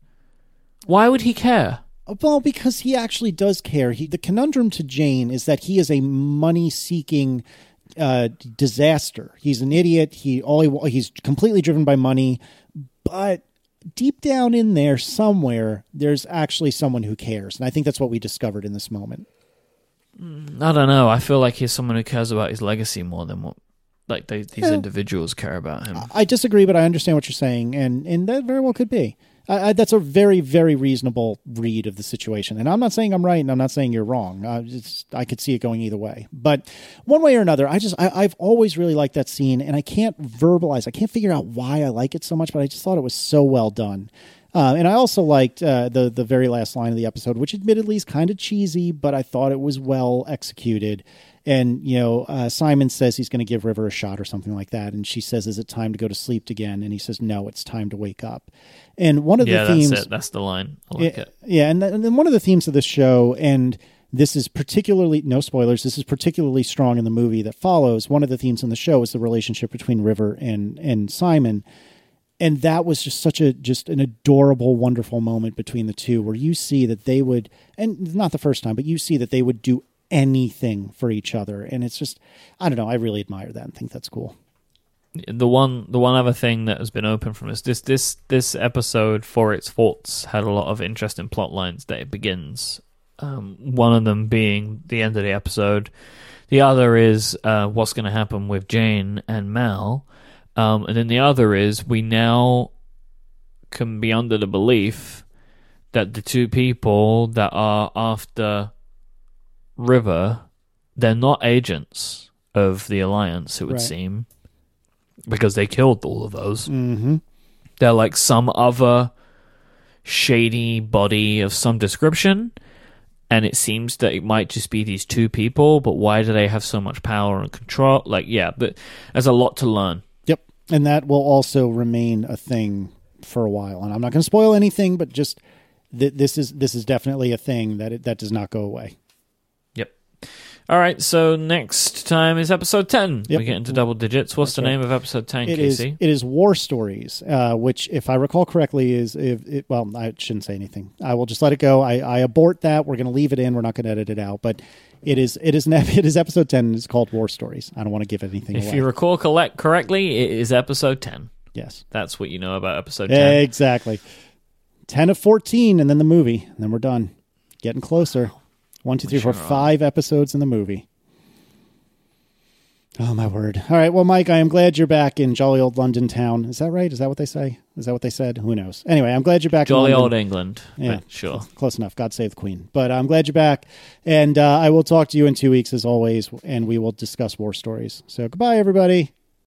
S2: Why would he care?
S1: Well, because he actually does care. He, the conundrum to Jayne is that he is a money-seeking uh, disaster. He's an idiot. He all he, he's completely driven by money, but deep down in there somewhere, there's actually someone who cares, and I think that's what we discovered in this moment.
S2: I don't know. I feel like he's someone who cares about his legacy more than what like they, these
S1: Yeah.
S2: individuals care about him.
S1: I disagree, but I understand what you're saying, and and that very well could be. I, I, that's a very very reasonable read of the situation, and I'm not saying I'm right, and I'm not saying you're wrong. I, just, I could see it going either way, but one way or another, I just I, I've always really liked that scene, and I can't verbalize, I can't figure out why I like it so much, but I just thought it was so well done. Uh, and I also liked uh, the the very last line of the episode, which admittedly is kind of cheesy, but I thought it was well executed. And you know, uh, Simon says he's going to give River a shot or something like that, and she says, "Is it time to go to sleep again?" And he says, "No, it's time to wake up." And one of
S2: yeah,
S1: the themes,
S2: that's it. That's the line. I like
S1: yeah,
S2: it.
S1: yeah, and, th- and then one of the themes of this show, and this is particularly no spoilers. This is particularly strong in the movie that follows. One of the themes in the show is the relationship between River and and Simon, and that was just such a just an adorable, wonderful moment between the two, where you see that they would, and not the first time, but you see that they would do anything for each other, and it's just, I don't know, I really admire that and think that's cool.
S2: the one the one other thing that has been open from us this this this episode for its faults had a lot of interesting plot lines that it begins. Um, one of them being the end of the episode. The other is uh, what's going to happen with jayne and mal. Um, and then the other is we now can be under the belief that the two people that are after river they're not agents of the alliance it would
S1: Right.
S2: seem because they killed all of those.
S1: Mm-hmm.
S2: They're like some other shady body of some description, and it seems that it might just be these two people. But why do they have so much power and control? Like, yeah, but there's a lot to learn.
S1: Yep, and that will also remain a thing for a while. And I'm not going to spoil anything, but just th- this is this is definitely a thing that it, that does not go away.
S2: All right, so next time is episode ten.
S1: Yep.
S2: We get into double digits. What's
S1: That's
S2: the
S1: right.
S2: name of episode ten,
S1: It is
S2: Casey?
S1: it is War Stories, uh, which, if I recall correctly, is if it, well, I shouldn't say anything. I will just let it go. I, I abort that. We're going to leave it in. We're not going to edit it out. But it is it is, it is episode ten. It's called War Stories. I don't want to give anything
S2: If
S1: away.
S2: you recall collect correctly, it is episode ten.
S1: yes,
S2: That's what you know about episode ten.
S1: exactly. Ten of fourteen, and then the movie, and then we're done. Getting closer. One, two, three, four,
S2: are.
S1: five episodes in the movie. Oh my word! All right, well, Myke, I am glad you're back in jolly old London town. Is that right? Is that what they say? Is that what they said? Who knows? Anyway, I'm glad you're back.
S2: Jolly
S1: in London.
S2: old England.
S1: Yeah.
S2: sure.
S1: Close enough. God save the Queen. But I'm glad you're back, and uh, I will talk to you in two weeks as always, and we will discuss war stories. So goodbye, everybody.